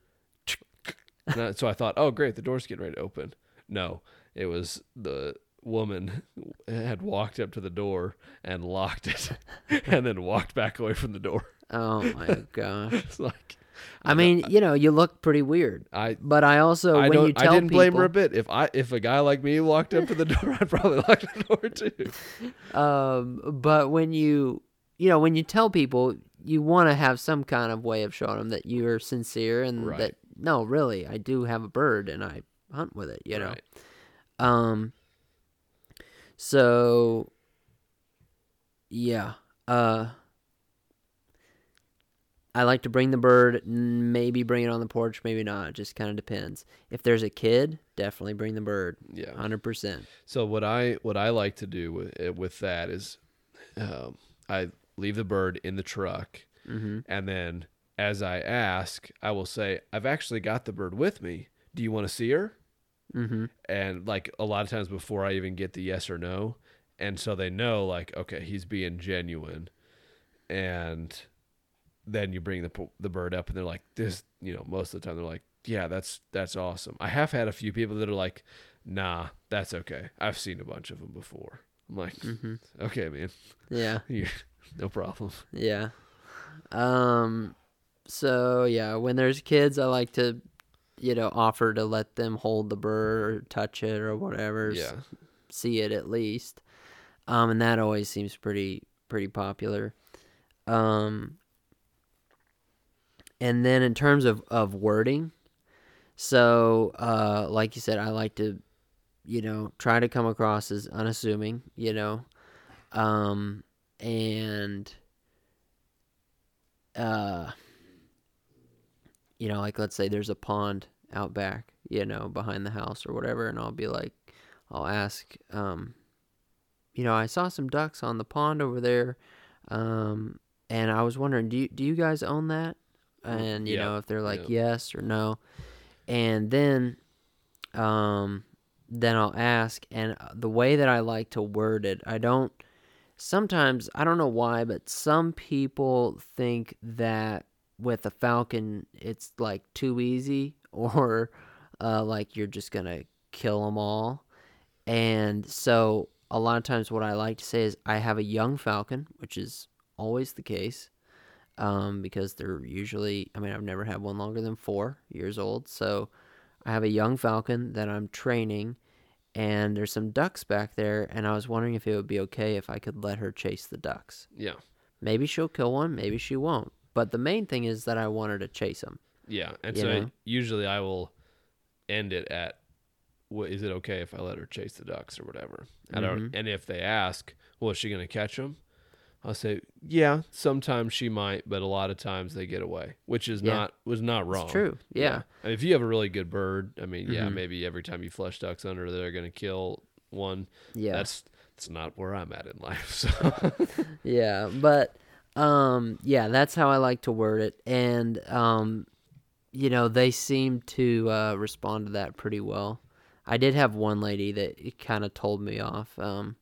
and I- so I thought, oh great, the door's getting ready to open. No, it was the woman had walked up to the door and locked it, and then walked back away from the door. Oh my gosh. It's like I mean, you know, you look pretty weird. I But I also, I when you tell I didn't blame her a bit. If I if a guy like me walked up to the door, I'd probably lock the door too. um, but when you, you know, when you tell people, you want to have some kind of way of showing them that you are sincere and Right. that no, really, I do have a bird and I hunt with it. You know. Right. Um. So. Yeah. Uh. I like to bring the bird, maybe bring it on the porch, maybe not. It just kind of depends. If there's a kid, definitely bring the bird. Yeah. Hundred percent. So what I what I like to do with eh, with that is, um, I leave the bird in the truck, Mm-hmm. and then as I ask, I will say, "I've actually got the bird with me. Do you want to see her?" Mm-hmm. And like a lot of times before I even get the yes or no, and so they know like, okay, he's being genuine, and then you bring the the bird up, and they're like, "This," you know, most of the time they're like, "Yeah, that's that's awesome." I have had a few people that are like, "Nah, that's okay. I've seen a bunch of them before." I'm like, Mm-hmm. "Okay, man, Yeah. You- no problem." Yeah. Um so yeah, when there's kids I like to you know, offer to let them hold the bird or touch it or whatever. Yeah, See it at least. Um and that always seems pretty pretty popular. Um and then in terms of, of wording, so uh like you said, I like to, you know, try to come across as unassuming, you know. Um and uh you know like let's say there's a pond out back you know behind the house or whatever and i'll be like i'll ask um you know i saw some ducks on the pond over there um and i was wondering do you do you guys own that? And you Yeah, know if they're like yeah. yes or no. And then um then i'll ask and uh, the way that i like to word it i don't sometimes I don't know why, but some people think that with a falcon it's like too easy or uh, like you're just gonna kill them all. And so a lot of times what I like to say is I have a young falcon, which is always the case. Um, because they're usually, I mean, I've never had one longer than four years old. So I have a young falcon that I'm training, and there's some ducks back there, and I was wondering if it would be okay if I could let her chase the ducks. yeah, Maybe she'll kill one, maybe she won't. But the main thing is that I want her to chase them. Yeah. And so know? usually I will end it at, "What is it okay if I let her chase the ducks or whatever?" And, I don't, and if they ask, "Well, is she going to catch them?" I'll say, "Yeah, sometimes she might, but a lot of times they get away," which is Yeah. not was not wrong. It's true. Yeah. I mean, if you have a really good bird, I mean, yeah, Mhm. maybe every time you flush ducks under, they're going to kill one. Yeah. That's that's not where I'm at in life. So yeah. But um yeah, that's how I like to word it. And um you know, they seem to uh respond to that pretty well. I did have one lady that kind of told me off. Um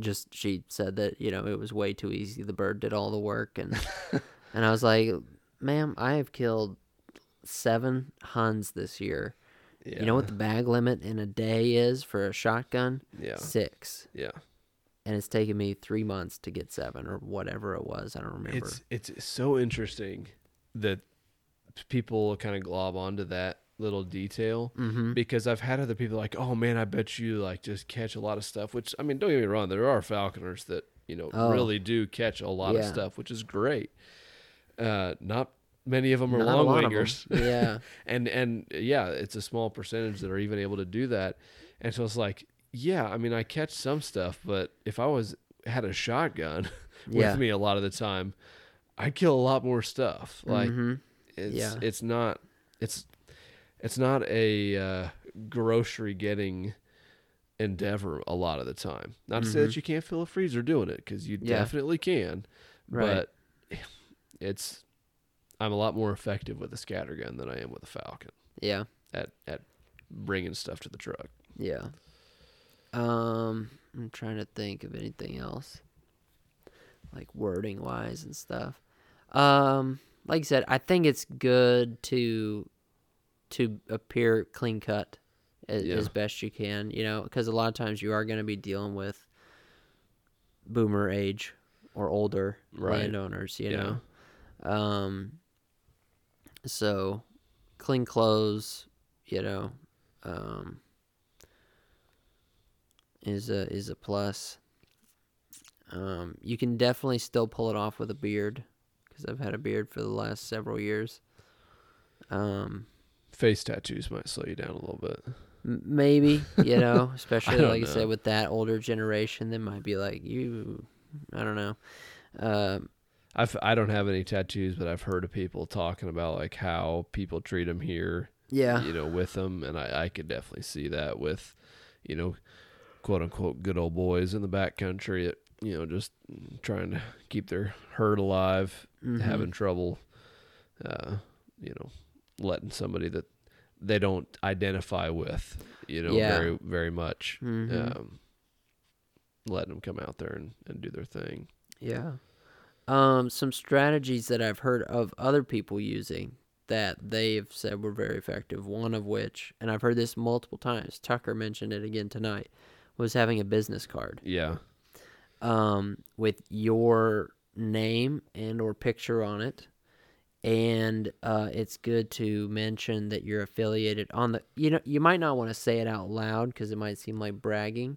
just she said that you know it was way too easy. The bird did all the work, and and I was like, "Ma'am, I have killed seven Huns this year. Yeah. You know what the bag limit in a day is for a shotgun? Yeah. Six, Yeah. and it's taken me three months to get seven or whatever it was. I don't remember. It's it's so interesting that people kind of glob onto that little detail mm-hmm. because I've had other people like, "Oh man, I bet you like just catch a lot of stuff." Which I mean, don't get me wrong, there are falconers that you know Oh. really do catch a lot of stuff, which is great. Uh, not many of them are Not long wingers, Yeah. and and yeah, it's a small percentage that are even able to do that. And so it's like, yeah, I mean, I catch some stuff, but if I was had a shotgun with Yeah. me a lot of the time, I'd kill a lot more stuff. Like Mhm. It's Yeah. it's not it's it's not a uh, grocery getting endeavor a lot of the time. Not to say that you can't fill a freezer doing it because you Mm-hmm. Yeah. definitely can, Right. but it's I'm a lot more effective with a scattergun than I am with a Falcon Yeah. at at bringing stuff to the truck. Yeah. Um, I'm trying to think of anything else, like wording wise and stuff. Um, like I said, I think it's good to to appear clean cut as, Yeah. as best you can. You know, because a lot of times you are going to be dealing with boomer age or older Right. landowners. You Yeah. know, um, so clean clothes. You know, um, is a is a plus. Um, you can definitely still pull it off with a beard because I've had a beard for the last several years. Um, Face tattoos might slow you down a little bit. maybe you know, especially don't like I said with that older generation, they might be like you. I don't know. Um, I've I don't have any tattoos, but I've heard of people talking about like how people treat them here. yeah, you know, with them, and I, I could definitely see that with, you know, quote unquote good old boys in the back country, that, you know, just trying to keep their herd alive, Mhm. having trouble, uh, you know, letting somebody that they don't identify with, you know, Yeah. very very much, Mhm. um, letting them come out there and, and do their thing. Yeah. Um, some strategies that I've heard of other people using that they've said were very effective. One of which, and I've heard this multiple times, Tucker mentioned it again tonight, was having a business card Yeah, um, with your name and or picture on it. And uh, it's good to mention that you're affiliated on the. You know, you might not want to say it out loud because it might seem like bragging,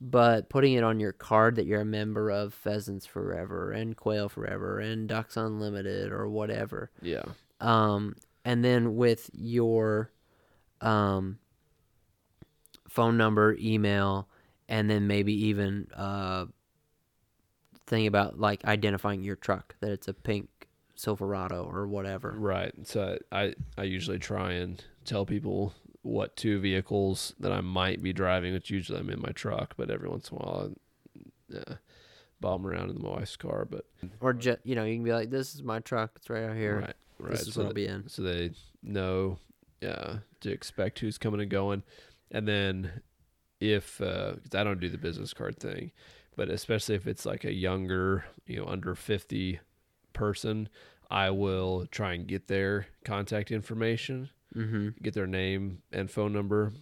but putting it on your card that you're a member of Pheasants Forever and Quail Forever and Ducks Unlimited or whatever. yeah, Um, and then with your um, phone number, email, and then maybe even uh, thing about like identifying your truck that it's a pink Silverado or whatever. right. So I I usually try and tell people what two vehicles that I might be driving, which usually I'm in my truck, but every once in a while, I uh, bomb around in my wife's car. But Or just you know you can be like, this is my truck. It's right out here. right, right, This is so what I'll be in. so they know uh, to expect who's coming and going, and then if because I don't do the business card thing, but especially if it's like a younger, you know, under fifty person, I will try and get their contact information Mm-hmm. get their name and phone number,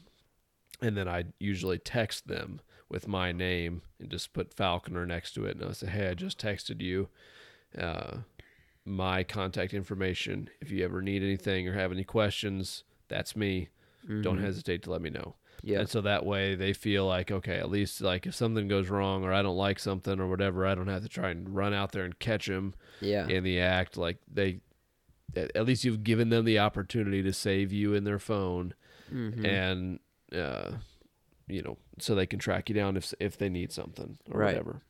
and then I usually text them with my name and just put Falconer next to it, and I say, "Hey, I just texted you. Uh, my contact information. If you ever need anything or have any questions, that's me. Don't Mhm. hesitate to let me know." Yeah. And so that way they feel like, okay, at least like if something goes wrong or I don't like something or whatever, I don't have to try and run out there and catch them Yeah. in the act. Like they, at least you've given them the opportunity to save you in their phone, Mhm. and uh, you know, so they can track you down if if they need something or Right. whatever.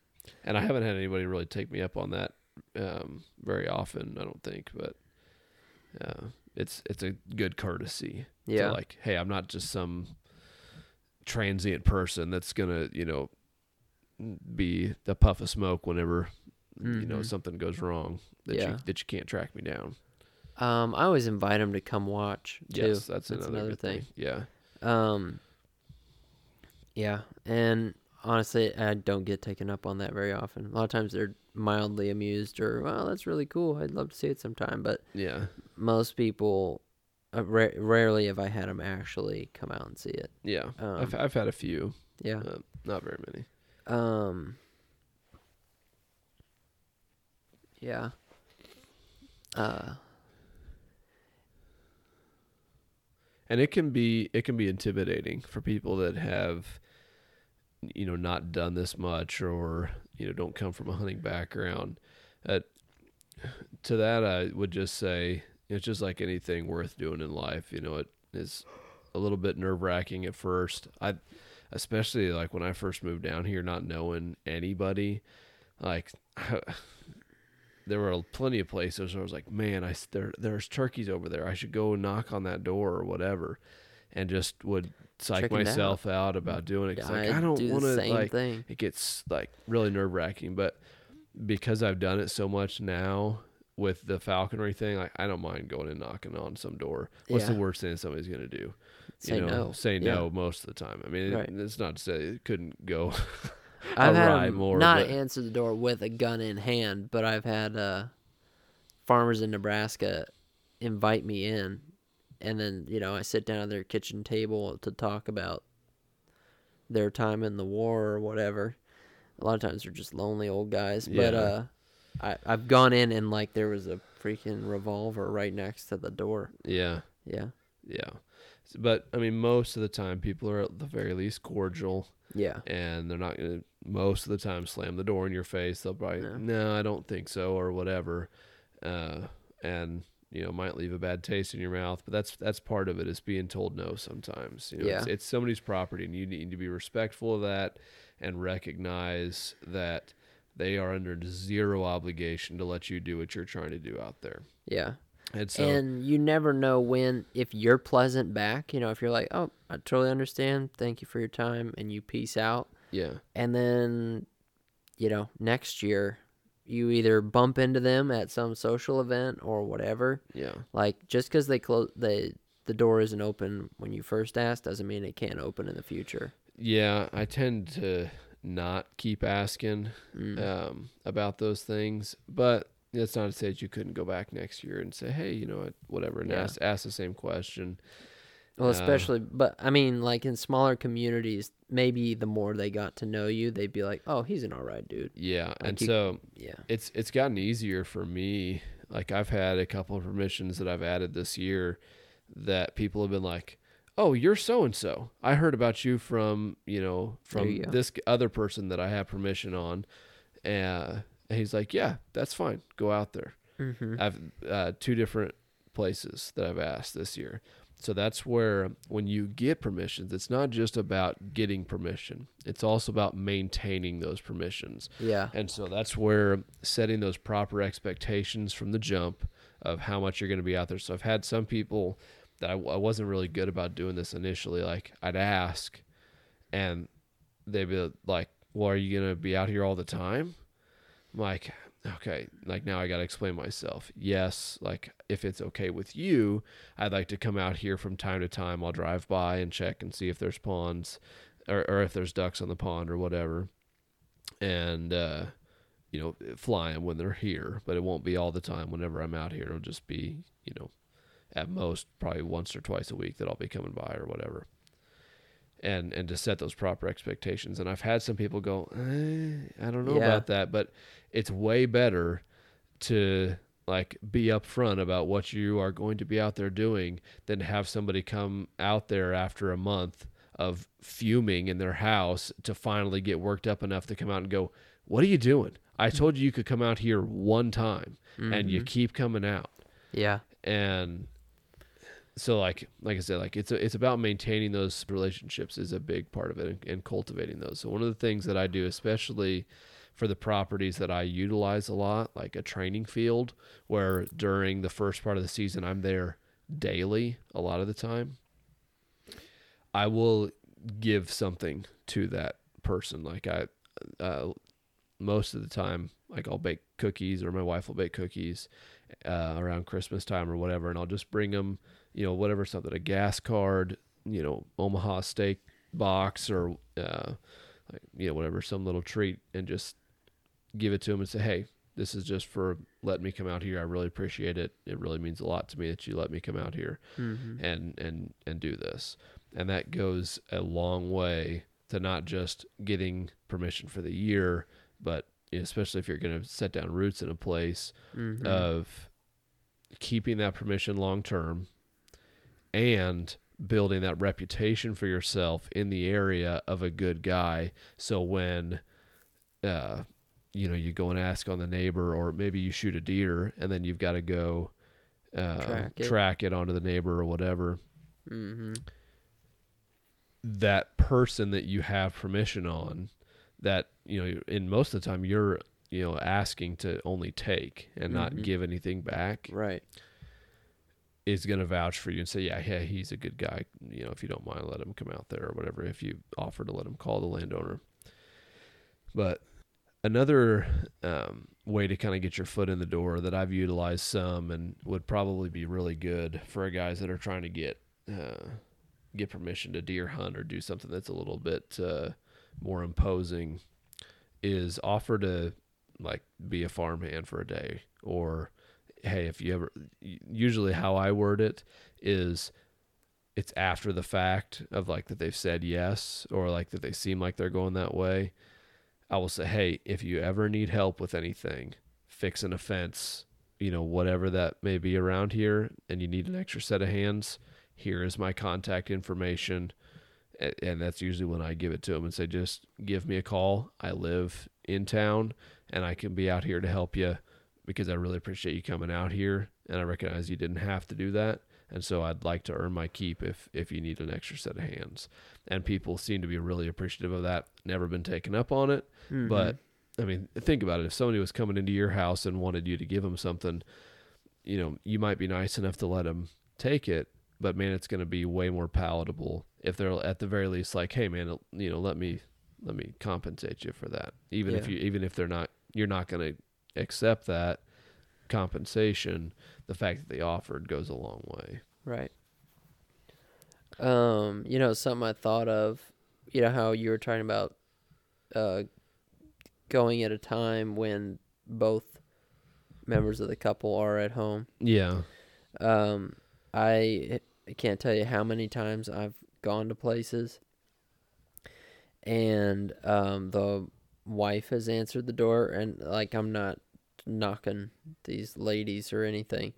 And I haven't had anybody really take me up on that um, very often. I don't think, but uh, it's it's a good courtesy. to Yeah. like, hey, I'm not just some transient person that's gonna, you know, be the puff of smoke whenever you know Mhm. something goes wrong that Yeah. you that you can't track me down. Um, I always invite them to come watch too. Yes, that's, That's another, another thing. thing. Yeah, Um, yeah, and honestly, I don't get taken up on that very often. A lot of times they're mildly amused or, well, that's really cool. I'd love to see it sometime. But Yeah. most people, uh, ra- rarely have I had them actually come out and see it. Yeah. Um, I've I've had a few. Yeah. Uh, not very many. Um. Yeah. Uh. and it can be it can be intimidating for people that have you know not done this much or you know don't come from a hunting background uh, to that i would just say it's just like anything worth doing in life you know it is a little bit nerve-wracking at first i especially like when i first moved down here not knowing anybody like there were plenty of places where I was like, man, I there there's turkeys over there. I should go knock on that door or whatever, and just would psych it out. myself out about doing it. 'cause, like, I, I don't do want to like. thing. It gets like really nerve wracking, but because I've done it so much now with the falconry thing, like I don't mind going and knocking on some door. What's the worst thing somebody's gonna do? Say you know, no. Say Yeah. no most of the time. I mean, Right. it's not to say it couldn't go. I've had more, not but- answer the door with a gun in hand, but I've had uh, farmers in Nebraska invite me in, and then you know I sit down at their kitchen table to talk about their time in the war or whatever. A lot of times they're just lonely old guys, but uh, I I've gone in and like there was a freaking revolver right next to the door. yeah. Yeah, Yeah. But I mean, most of the time, people are at the very least cordial, yeah, and they're not going to most of the time slam the door in your face. They'll probably, No. no, I don't think so, or whatever, uh, and you know, might leave a bad taste in your mouth. But that's that's part of it is being told no sometimes. You know, it's, Yeah. it's somebody's property, and you need to be respectful of that and recognize that they are under zero obligation to let you do what you're trying to do out there. yeah. And so, and you never know when if you're pleasant back you know if you're like oh i totally understand. Thank you for your time and you peace out. Yeah, and then you know next year you either bump into them at some social event or whatever. Yeah, like just because they close they the door isn't open when you first ask doesn't mean it can't open in the future. Yeah, I tend to not keep asking Mm. um, about those things, but that's not to say that you couldn't go back next year and say, hey, you know what, whatever, and Yeah. ask ask the same question. well Uh, especially but i mean like in smaller communities maybe the more they got to know you they'd be like oh he's an all right dude Yeah, and you- so yeah it's it's gotten easier for me. Like I've had a couple of permissions that I've added this year that people have been like, "Oh, you're so and so. I heard about you from you know from you this other person that I have permission on." Uh, and he's like, "Yeah, that's fine. Go out there." mm-hmm. I've uh, two different places that I've asked this year. So that's where when you get permissions, it's not just about getting permission. It's also about maintaining those permissions. yeah And so that's where setting those proper expectations from the jump of how much you're going to be out there. So I've had some people that I, I wasn't really good about doing this initially. Like I'd ask and they'd be like, well, are you to be out here all the time? I'm like, okay, like now I got to explain myself. Yes, like if it's okay with you, I'd like to come out here from time to time. I'll drive by and check and see if there's ponds or, or if there's ducks on the pond or whatever. And, uh, you know, fly them when they're here, but it won't be all the time whenever I'm out here. It'll just be, you know, at most probably once or twice a week that I'll be coming by or whatever. And and to set those proper expectations. And I've had some people go, eh, I don't know Yeah. about that, but it's way better to like be upfront about what you are going to be out there doing than have somebody come out there after a month of fuming in their house to finally get worked up enough to come out and go, "What are you doing? I told you you could come out here one time and you keep coming out." yeah and so like like I said, like it's a, it's about maintaining those relationships is a big part of it and, and cultivating those. So one of the things that I do, especially for the properties that I utilize a lot, like a training field, where during the first part of the season I'm there daily a lot of the time, I will give something to that person. Like I, uh, most of the time, like I'll bake cookies or my wife will bake cookies uh, around Christmas time or whatever, and I'll just bring them, you know, whatever something, a gas card, you know, Omaha steak box or uh, like you know whatever some little treat and just give it to them and say hey this is just for letting me come out here i really appreciate it it really means a lot to me that you let me come out here Mm-hmm. and and and do this and that goes a long way to not just getting permission for the year but especially if you're going to set down roots in a place Mm-hmm. of keeping that permission long term and building that reputation for yourself in the area of a good guy so when uh you know you go and ask on the neighbor or maybe you shoot a deer and then you've got to go uh, Track it. track it onto the neighbor or whatever mm-hmm. that person that you have permission on that you know in most of the time you're you know asking to only take and not Mhm. give anything back Right. Is going to vouch for you and say yeah yeah he's a good guy you know if you don't mind let him come out there or whatever if you offer to let him call the landowner. But another um, way to kind of get your foot in the door that I've utilized some and would probably be really good for guys that are trying to get uh, get permission to deer hunt or do something that's a little bit uh, more imposing is offer to like be a farmhand for a day or hey if you ever usually how I word it is it's after the fact of like that they've said yes or like that they seem like they're going that way I will say, hey, if you ever need help with anything, fixing a fence, you know, whatever that may be around here, and you need an extra set of hands, here is my contact information. And that's usually when I give it to them and say, just give me a call. I live in town and I can be out here to help you because I really appreciate you coming out here. And I recognize you didn't have to do that. And so I'd like to earn my keep if, if you need an extra set of hands. And people seem to be really appreciative of that. Never been taken up on it. Mm-hmm. But I mean, think about it. If somebody was coming into your house and wanted you to give them something, you know, you might be nice enough to let them take it, but man, it's going to be way more palatable if they're at the very least like, "Hey, man, you know, let me let me compensate you for that." Even if you even if they're not, you're not going to accept that compensation. The fact that they offered goes a long way. Right. Um, you know, something I thought of, you know, how you were talking about uh going at a time when both members of the couple are at home. Yeah. Um, I I can't tell you how many times I've gone to places and um the wife has answered the door and like I'm not knocking these ladies or anything,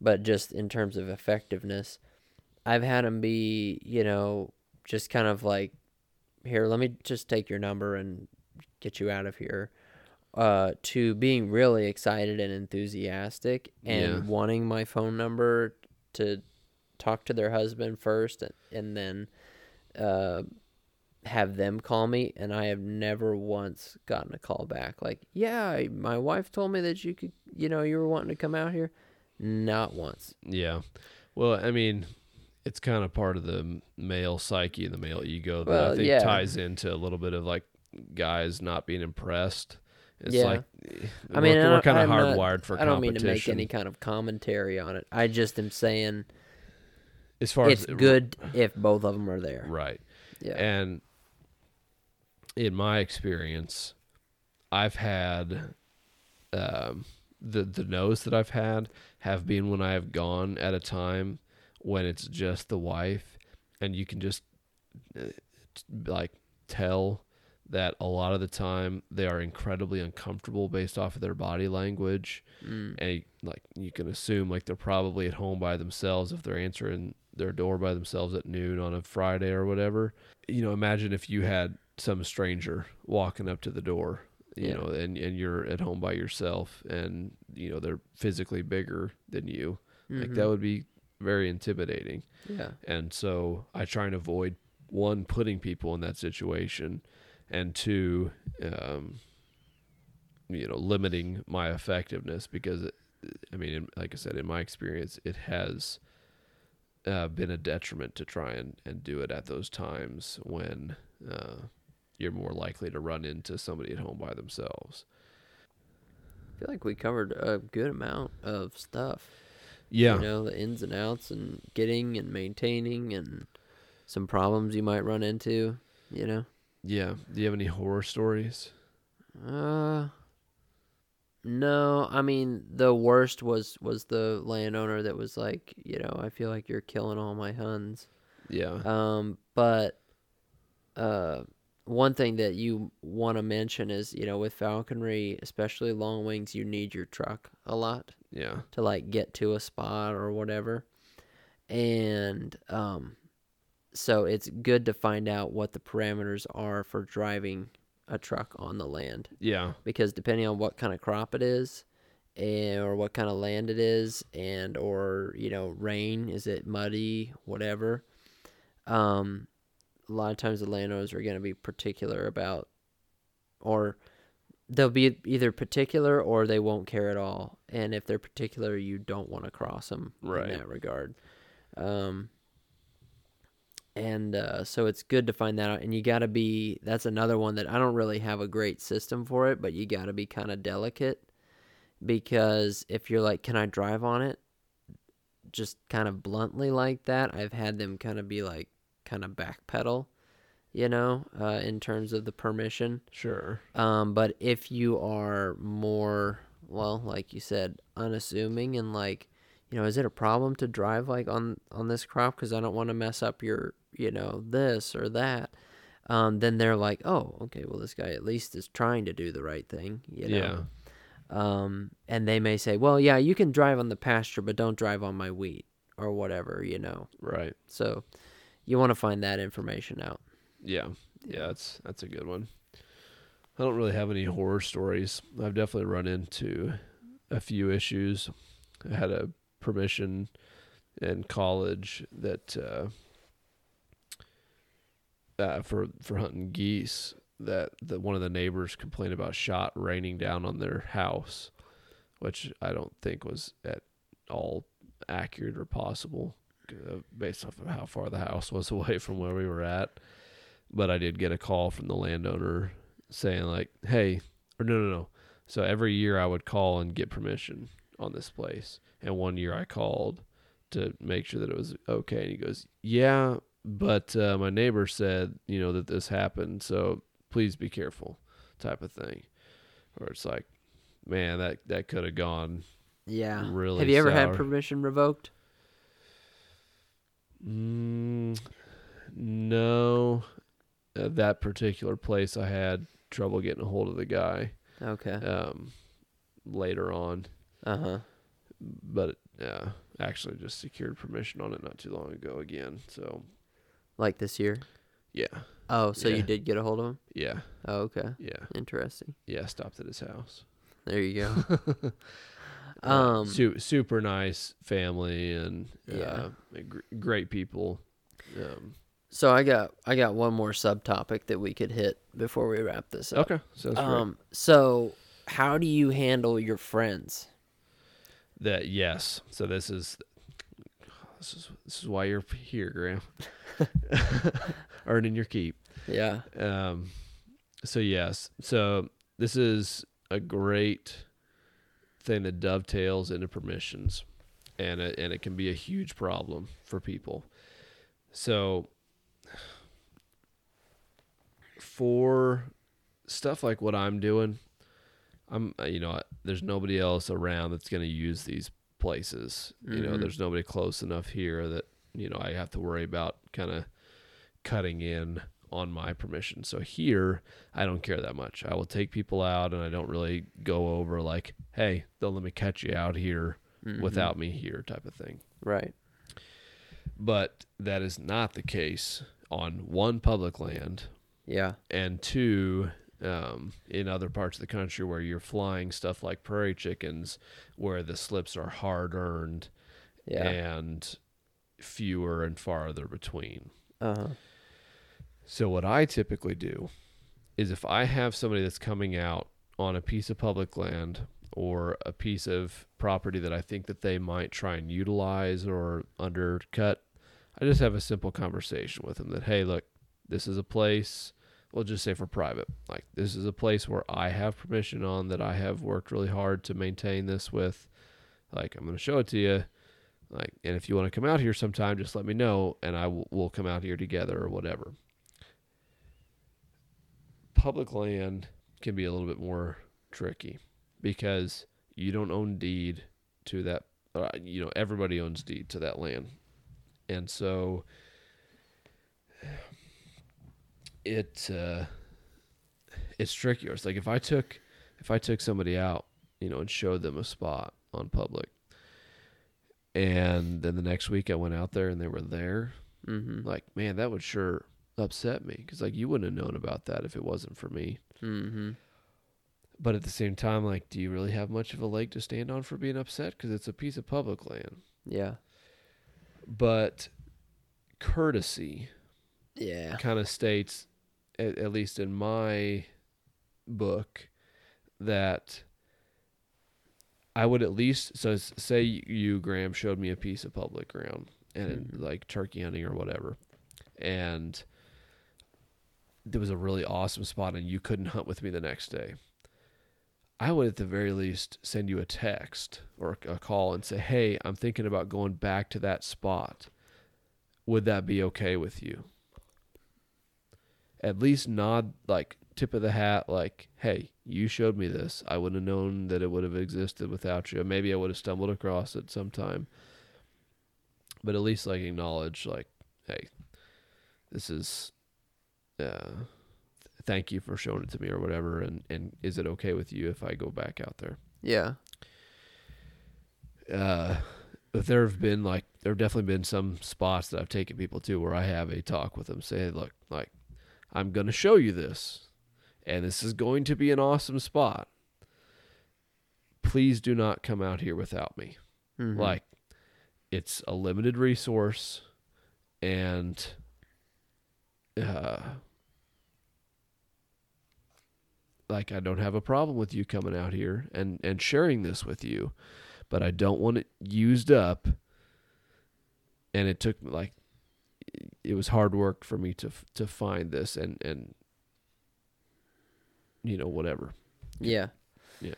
but just in terms of effectiveness, I've had them be, you know, just kind of like here, let me just take your number and get you out of here. Uh, to being really excited and enthusiastic and Yeah. wanting my phone number to talk to their husband first and, and then uh, have them call me and I have never once gotten a call back like yeah I- my wife told me that you could you know you were wanting to come out here not once Yeah. Well, I mean, it's kind of part of the male psyche and the male ego that Well, I think yeah. ties into a little bit of like guys not being impressed. It's Yeah. like I mean, we're, we're kind of I'm not- hardwired for competition I don't mean to make any kind of commentary on it I just am saying as far it's as good if both of them are there right? yeah And in my experience, I've had um, the the no's that I've had have been when I have gone at a time when it's just the wife, and you can just uh, like tell that a lot of the time they are incredibly uncomfortable based off of their body language mm. and like you can assume like they're probably at home by themselves if they're answering their door by themselves at noon on a Friday or whatever. You know, imagine if you had some stranger walking up to the door, you Yeah. know, and and you're at home by yourself and you know they're physically bigger than you. Like that Mhm. would be very intimidating. yeah And so I try and avoid one putting people in that situation, and two, um, you know, limiting my effectiveness because, it, I mean, in, like I said, in my experience, it has uh, been a detriment to try and, and do it at those times when uh, you're more likely to run into somebody at home by themselves. I feel like we covered a good amount of stuff Yeah. you know the ins and outs and getting and maintaining and some problems you might run into you know Yeah. Do you have any horror stories? Uh, no. I mean, the worst was was the landowner that was like, you know, I feel like you're killing all my huns. Yeah. Um, but uh, one thing that you want to mention is, you know, with falconry, especially long wings, you need your truck a lot Yeah. to like get to a spot or whatever. And um, so it's good to find out what the parameters are for driving a truck on the land Yeah. because depending on what kind of crop it is and, or what kind of land it is and or you know rain is it muddy whatever um a lot of times the landowners are going to be particular about or they'll be either particular or they won't care at all. And if they're particular you don't want to cross them Right. in that regard. Um and uh, so it's good to find that out. And you got to be that's another one that i don't really have a great system for it but you got to be kind of delicate. Because if you're like can i drive on it? just kind of bluntly like that i've had them kind of be like kind of backpedal you know uh, in terms of the permission Sure. um, but if you are more, well, like you said, unassuming and like, you know, is it a problem to drive like on on this crop because I don't want to mess up your, you know, this or that? Um, then they're like, oh, okay, well, this guy at least is trying to do the right thing, you know. Um, and they may say, well, yeah, you can drive on the pasture, but don't drive on my wheat or whatever, you know. Right. So you want to find that information out. Yeah. Yeah, that's that's a good one. I don't really have any horror stories. I've definitely run into a few issues. I had a permission in college that uh, uh, for for hunting geese that that one of the neighbors complained about shot raining down on their house, which I don't think was at all accurate or possible uh, based off of how far the house was away from where we were at. But I did get a call from the landowner saying like, "Hey, or no, no, no." So every year I would call and get permission on this place, and one year I called to make sure that it was okay, and he goes, "Yeah, but uh, my neighbor said, you know, that this happened, so please be careful," type of thing. Where it's like, man, that that could have gone Yeah. really. Have you ever had permission revoked? Mm, no, at that particular place, I had trouble getting a hold of the guy. Okay. Um, later on, Uh huh. but uh, actually just secured permission on it not too long ago again. So Like this year? yeah, Oh, so Yeah. you did get a hold of him? yeah, Oh, okay. yeah, Interesting. yeah. Stopped at his house. There you go. Um, su- super nice family and Yeah. uh, great people. Um, so I got I got one more subtopic that we could hit before we wrap this up. okay, sounds great. Um, so how do you handle your friends? That yes. So this is this is this is why you're here, Graham. Earning your keep. Yeah. Um, so yes. So this is a great thing that dovetails into permissions, and it, and it can be a huge problem for people. So for stuff like what I'm doing, I'm uh, you know there's nobody else around that's going to use these places. You know, Mhm. there's nobody close enough here that you know I have to worry about kind of cutting in on my permission. So here, I don't care that much. I will take people out, and I don't really go over like, "Hey, don't let me catch you out here Mhm. without me here," type of thing. Right. But that is not the case on one public land Yeah. and two um, in other parts of the country where you're flying stuff like prairie chickens where the slips are hard earned Yeah. and fewer and farther between Uh huh. So what i typically do is if i have somebody that's coming out on a piece of public land or a piece of property that i think that they might try and utilize or undercut i just have a simple conversation with them that hey look this is a place we'll just say for private like this is a place where i have permission on that i have worked really hard to maintain this with. Like i'm going to show it to you like and if you want to come out here sometime just let me know and i will we'll come out here together or whatever public land can be a little bit more tricky because you don't own deed to that. Uh, you know, everybody owns deed to that land, and so it uh, it's trickier. It's like if I took if I took somebody out, you know, and showed them a spot on public, and then the next week I went out there and they were there, Mm-hmm. like man, that would sure upset me because like you wouldn't have known about that if it wasn't for me. Mm-hmm. But at the same time, like, do you really have much of a leg to stand on for being upset? Because it's a piece of public land. Yeah. But courtesy Yeah. kind of states, at, at least in my book, that I would at least so say you Graham showed me a piece of public ground and Mhm. like turkey hunting or whatever, and there was a really awesome spot and you couldn't hunt with me the next day. I would at the very least send you a text or a call and say, "Hey, I'm thinking about going back to that spot. Would that be okay with you?" At least nod like tip of the hat like, "Hey, you showed me this. I wouldn't have known that it would have existed without you. Maybe I would have stumbled across it sometime." But at least like acknowledge like, "Hey, this is uh thank you for showing it to me or whatever and and is it okay with you if I go back out there?" Yeah. uh if there have been like there have definitely been some spots that I've taken people to where I have a talk with them say look like I'm going to show you this and this is going to be an awesome spot please do not come out here without me Mhm. like it's a limited resource and uh like I don't have a problem with you coming out here and and sharing this with you but I don't want it used up and it took like it was hard work for me to to find this and and you know whatever Yeah. Yeah.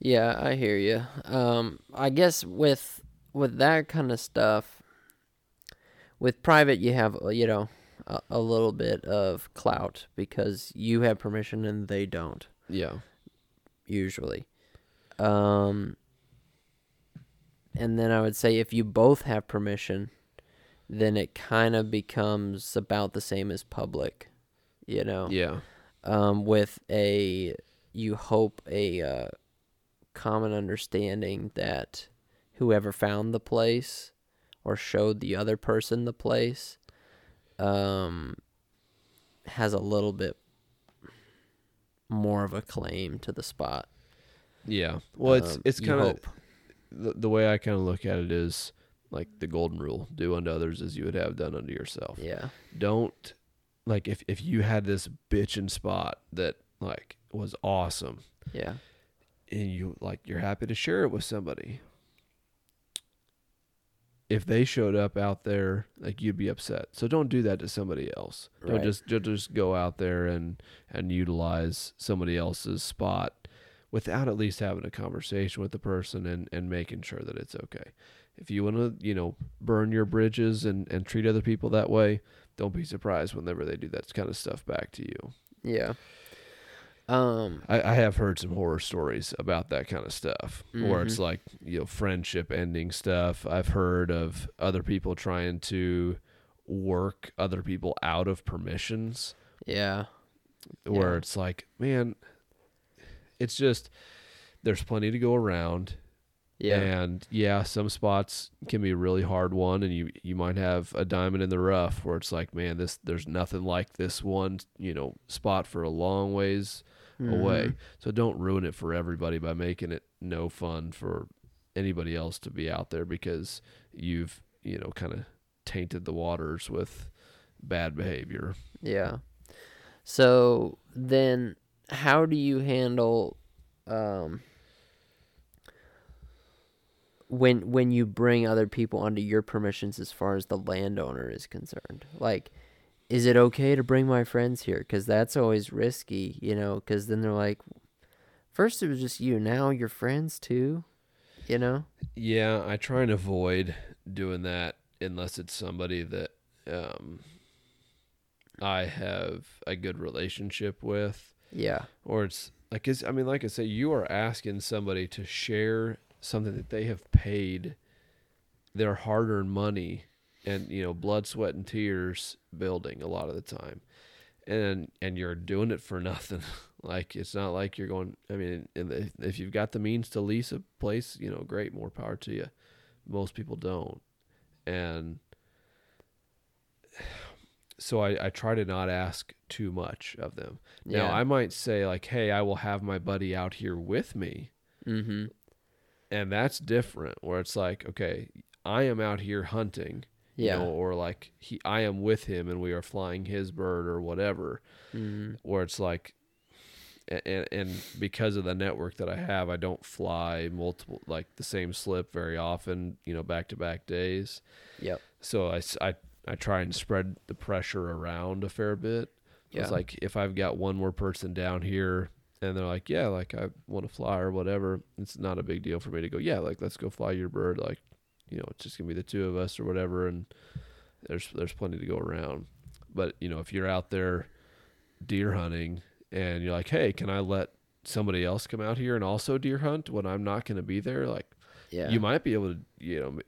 Yeah, I hear you. Um, I guess with with that kind of stuff, with private, you have you know a, a little bit of clout because you have permission and they don't yeah. usually. Um, and then I would say if you both have permission, then it kind of becomes about the same as public, you know? Yeah. Um, with a you hope a uh, common understanding that whoever found the place or showed the other person the place um, has a little bit more of a claim to the spot. yeah well it's Um, it's kind of the, the way I kind of look at it is like the golden rule do unto others as you would have done unto yourself. yeah Don't like if if you had this bitchin' spot that like was awesome yeah and you like you're happy to share it with somebody. If they showed up out there, like you'd be upset. So don't do that to somebody else. Don't Right. just don't just go out there and and utilize somebody else's spot without at least having a conversation with the person and and making sure that it's okay. If you want to, you know, burn your bridges and and treat other people that way, don't be surprised whenever they do that kind of stuff back to you. yeah um I, I have heard some horror stories about that kind of stuff where it's Mhm. like you know friendship ending stuff. I've heard of other people trying to work other people out of permissions. Yeah. Where Yeah. it's like man it's just there's plenty to go around. Yeah. And yeah some spots can be really hard one, and you you might have a diamond in the rough where it's like man this there's nothing like this won you know spot for a long ways away. Mhm. So don't ruin it for everybody by making it no fun for anybody else to be out there because you've, you know, kind of tainted the waters with bad behavior. Yeah. So then how do you handle um when when you bring other people under your permissions as far as the landowner is concerned? Like is it okay to bring my friends here cuz that's always risky, you know, cuz then they're like first it was just you, now you're friends too, you know? Yeah, I try and avoid doing that unless it's somebody that um I have a good relationship with Yeah. or it's like it's, I mean, like I say, you are asking somebody to share something that they have paid their hard-earned money and you know blood, sweat, and tears building a lot of the time, and and you're doing it for nothing. like it's not like you're going. I mean, if if you've got the means to lease a place, you know, great, more power to you. Most people don't, and so I, I try to not ask too much of them. Now Yeah. I might say like, "Hey, I will have my buddy out here with me," Mm-hmm. and that's different. Where it's like, okay, I am out here hunting, you Yeah. know, or like he, I am with him, and we are flying his bird or whatever. Mm-hmm. Where it's like, and and because of the network that I have, I don't fly multiple like the same slip very often, you know, back to back days. Yep. So I, I, I try and spread the pressure around a fair bit. Yeah. It's like if I've got one more person down here and they're like, yeah, like I want to fly or whatever, it's not a big deal for me to go, yeah, like let's go fly your bird. Like, you know, it's just gonna be the two of us or whatever, and there's there's plenty to go around. But you know, if you're out there deer hunting and you're like, hey, can I let somebody else come out here and also deer hunt when I'm not gonna be there? Like, Yeah. you might be able to, you know,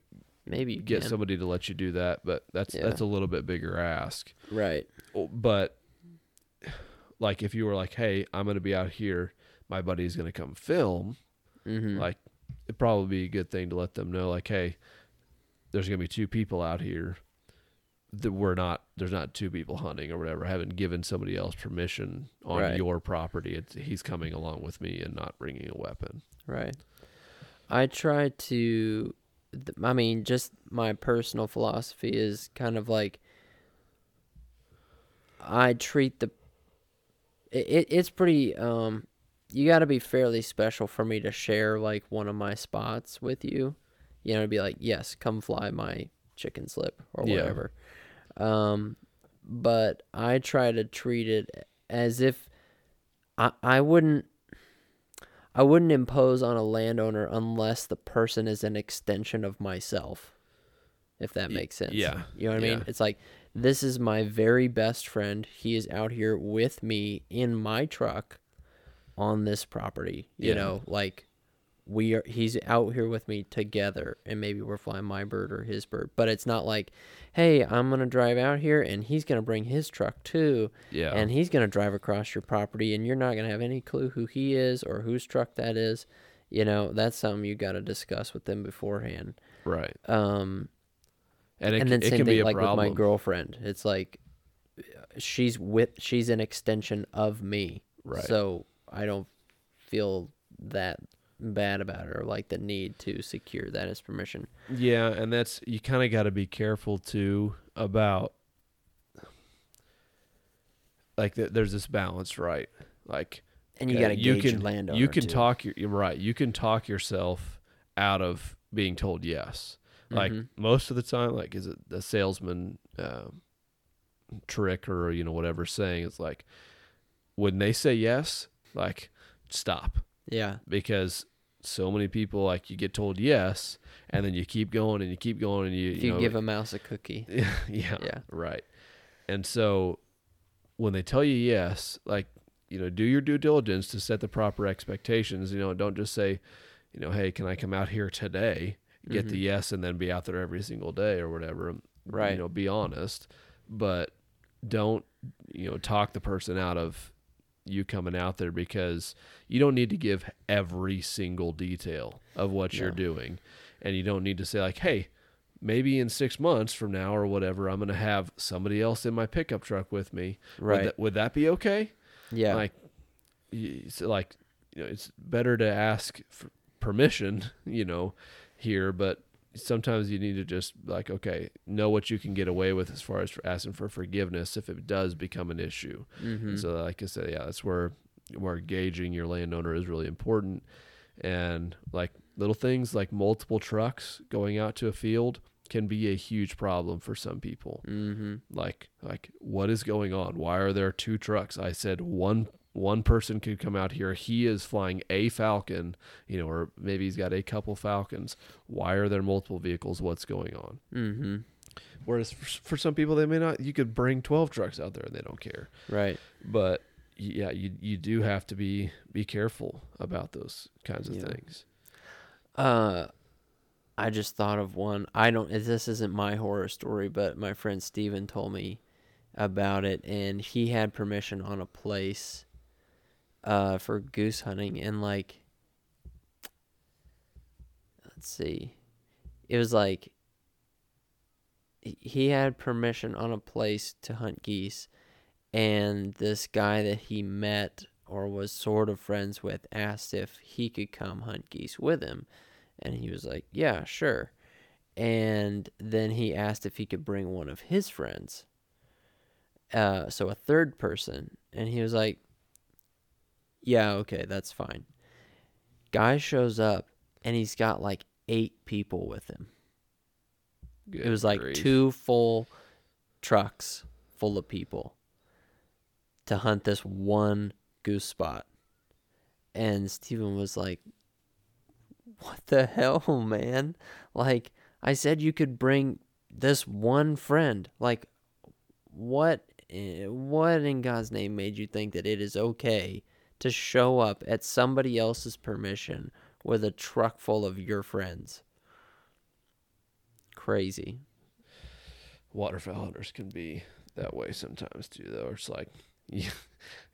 maybe you get can. somebody to let you do that, but that's Yeah. that's a little bit bigger ask. right. Oh, But like if you were like, "Hey, I'm going to be out here, my buddy's going to come film," Mm-hmm. like it'd probably be a good thing to let them know like, "Hey, there's going to be two people out here that we're not there's not two people hunting or whatever. I haven't given somebody else permission on Right. your property. It's, he's coming along with me and not bringing a weapon." Right. I try to. I mean, just my personal philosophy is kind of like. I treat the. It it's pretty um, you got to be fairly special for me to share like one of my spots with you, you know, to be like, yes, come fly my chicken slip or Yeah. whatever. Um, but I try to treat it as if I I wouldn't I wouldn't impose on a landowner unless the person is an extension of myself. If that makes sense. yeah, You know what I mean? yeah. It's like this is my very best friend. He is out here with me in my truck on this property. You Yeah. know, like we are he's out here with me together and maybe we're flying my bird or his bird. But it's not like, hey, I'm gonna drive out here and he's gonna bring his truck too Yeah. and he's going to drive across your property and you're not going to have any clue who he is or whose truck that is you know that's something you got to discuss with them beforehand right. um And it, and then it same can be thing like problem. with my girlfriend it's like she's with she's an extension of me Right. so i don't feel that bad about it or like the need to secure that as permission Yeah, and that's you kind of got to be careful too about like th- there's this balance, right? Like and you okay, got to you gauge can landowner you can too. talk your you're right. You can talk yourself out of being told yes. Like Mhm. most of the time, like is it the salesman um, trick or you know whatever saying? It's like when they say yes, like stop. Yeah. Because so many people like you get told yes and then you keep going and you keep going and you if you you know, give a mouse a cookie. Yeah, yeah right. And so when they tell you yes like you know do your due diligence to set the proper expectations. You know don't just say you know hey can i come out here today? Get the Mhm. yes and then be out there every single day or whatever Right. you know be honest. But don't you know talk the person out of you coming out there because you don't need to give every single detail of what you're doing. And you don't need to say like hey maybe in six months from now or whatever i'm going to have somebody else in my pickup truck with me. Right. would that, would that be okay? Yeah. Like like you know it's better to ask for permission you know here but sometimes you need to just like okay know what you can get away with as far as for asking for forgiveness if it does become an issue. Mm-hmm. so like i said yeah that's where where gauging your landowner is really important. And like little things like multiple trucks going out to a field can be a huge problem for some people. Mm-hmm. like like what is going on? Why are there two trucks? I said one one person could come out here he is flying a falcon you know or maybe he's got a couple falcons why are there multiple vehicles what's going on Mm-hmm. whereas for, for some people they may not you could bring 12 trucks out there and they don't care Right. but yeah, you you do have to be be careful about those kinds of Yeah. things. Uh, I just thought of one. I don't. This isn't my horror story, but my friend Steven told me about it, and he had permission on a place, uh, for goose hunting, and like, let's see, it was like he- had permission on a place to hunt geese, and this guy that he met or was sort of friends with asked if he could come hunt geese with him. And he was like, Yeah, sure. And then he asked if he could bring one of his friends. Uh, so a third person. And he was like, Yeah, okay, that's fine. Guy shows up and he's got like eight people with him. it was like grief. two full trucks full of people to hunt this one goose spot. And Steven was like, What the hell, man? Like, I said you could bring this one friend. Like, what, eh, what in God's name made you think that it is okay to show up at somebody else's permission with a truck full of your friends? Crazy. waterfowl hunters can be that way sometimes too though it's like you,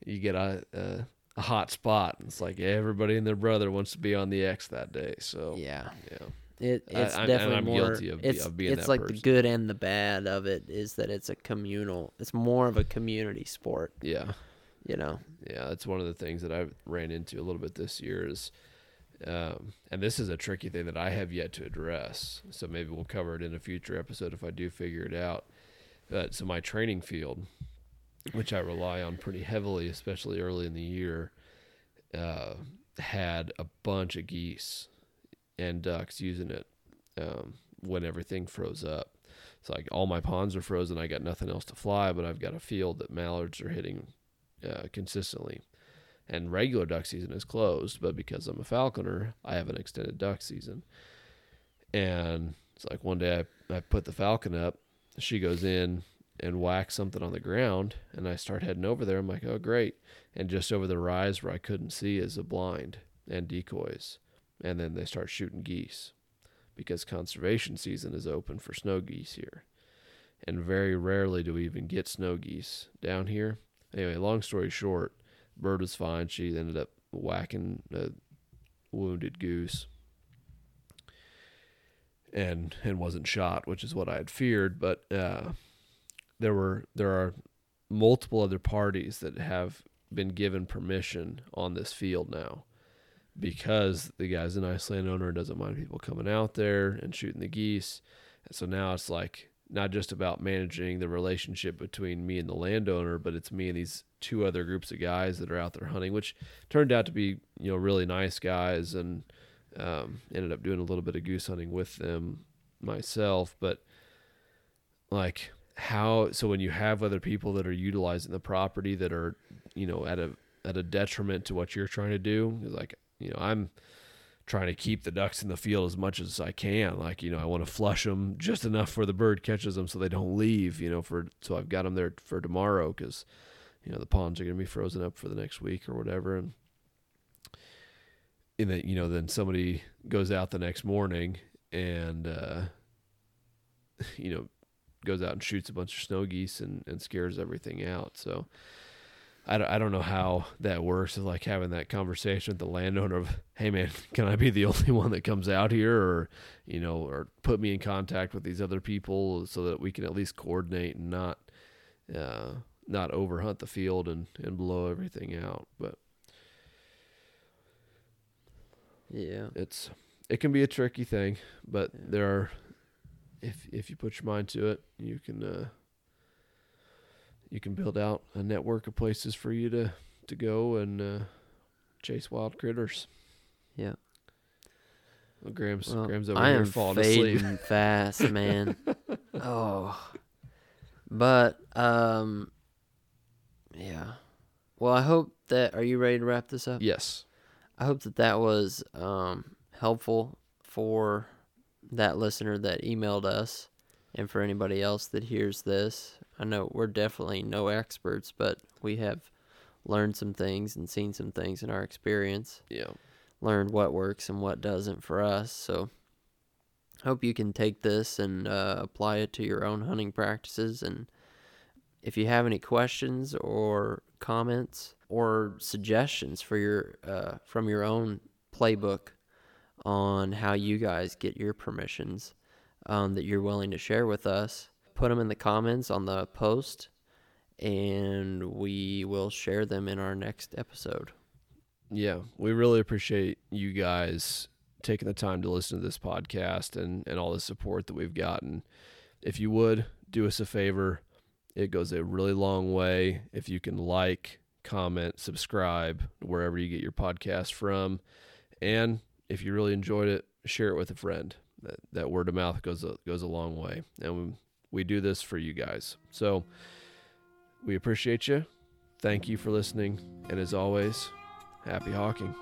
you get a, a a hot spot and it's like everybody and their brother wants to be on the x that day so Yeah. yeah It, it's I'm- definitely I'm more. of it's of it's like the good and the bad of it is that it's a communal. It's more of a community sport. yeah You know. yeah that's one of the things that i ran into a little bit this year is um, and this is a tricky thing that i have yet to address so maybe we'll cover it in a future episode if i do figure it out but so my training field which i rely on pretty heavily especially early in the year uh, had a bunch of geese and ducks using it um, when everything froze up it's like all my ponds are frozen i got nothing else to fly but i've got a field that mallards are hitting uh, consistently. And regular duck season is closed, but because I'm a falconer, I have an extended duck season. And it's like one day I, I put the falcon up, she goes in and whacks something on the ground, and I start heading over there. I'm like, oh, great. And just over the rise where I couldn't see is a blind and decoys. And then they start shooting geese because conservation season is open for snow geese here. And very rarely do we even get snow geese down here. Anyway, long story short, bird was fine. She ended up whacking a wounded goose and and wasn't shot, which is what I had feared. But uh, there were there are multiple other parties that have been given permission on this field now because the guy's a nice landowner and doesn't mind people coming out there and shooting the geese. And so now it's like not just about managing the relationship between me and the landowner, but it's me and these two other groups of guys that are out there hunting, which turned out to be you know really nice guys, and um, ended up doing a little bit of goose hunting with them myself. But like how so when you have other people that are utilizing the property that are you know at a at a detriment to what you're trying to do, like you know I'm trying to keep the ducks in the field as much as I can. Like, you know, I want to flush them just enough for the bird catches them so they don't leave, you know, for, so I've got them there for tomorrow because, you know, the ponds are going to be frozen up for the next week or whatever. And, and then, you know, then somebody goes out the next morning and, uh, you know, goes out and shoots a bunch of snow geese and, and scares everything out. So, I don't, I don't know how that works. Is like having that conversation with the landowner of, hey man, can I be the only one that comes out here, or you know, or put me in contact with these other people so that we can at least coordinate and not, uh, not overhunt the field and and blow everything out. But Yeah. it's it can be a tricky thing, but there are, if if you put your mind to it, you can. Uh, you can build out a network of places for you to to go and uh, chase wild critters. Yeah. Well, Graham's Well, Graham's over I here falling asleep. fast, man. oh. But um yeah. Well, I hope that are you ready to wrap this up? Yes. I hope that that was um helpful for that listener that emailed us and for anybody else that hears this. I know we're definitely no experts, but we have learned some things and seen some things in our experience. Yeah. Learned what works and what doesn't for us. So hope you can take this and uh, apply it to your own hunting practices. And if you have any questions or comments or suggestions for your uh, from your own playbook on how you guys get your permissions um, that you're willing to share with us, put them in the comments on the post, and we will share them in our next episode. Yeah, we really appreciate you guys taking the time to listen to this podcast and, and all the support that we've gotten. If you would do us a favor, it goes a really long way if you can like, comment, subscribe wherever you get your podcast from. And if you really enjoyed it, share it with a friend. That, that word of mouth goes a, goes a long way. And we, we do this for you guys. So we appreciate you. Thank you for listening. And as always, happy hawking.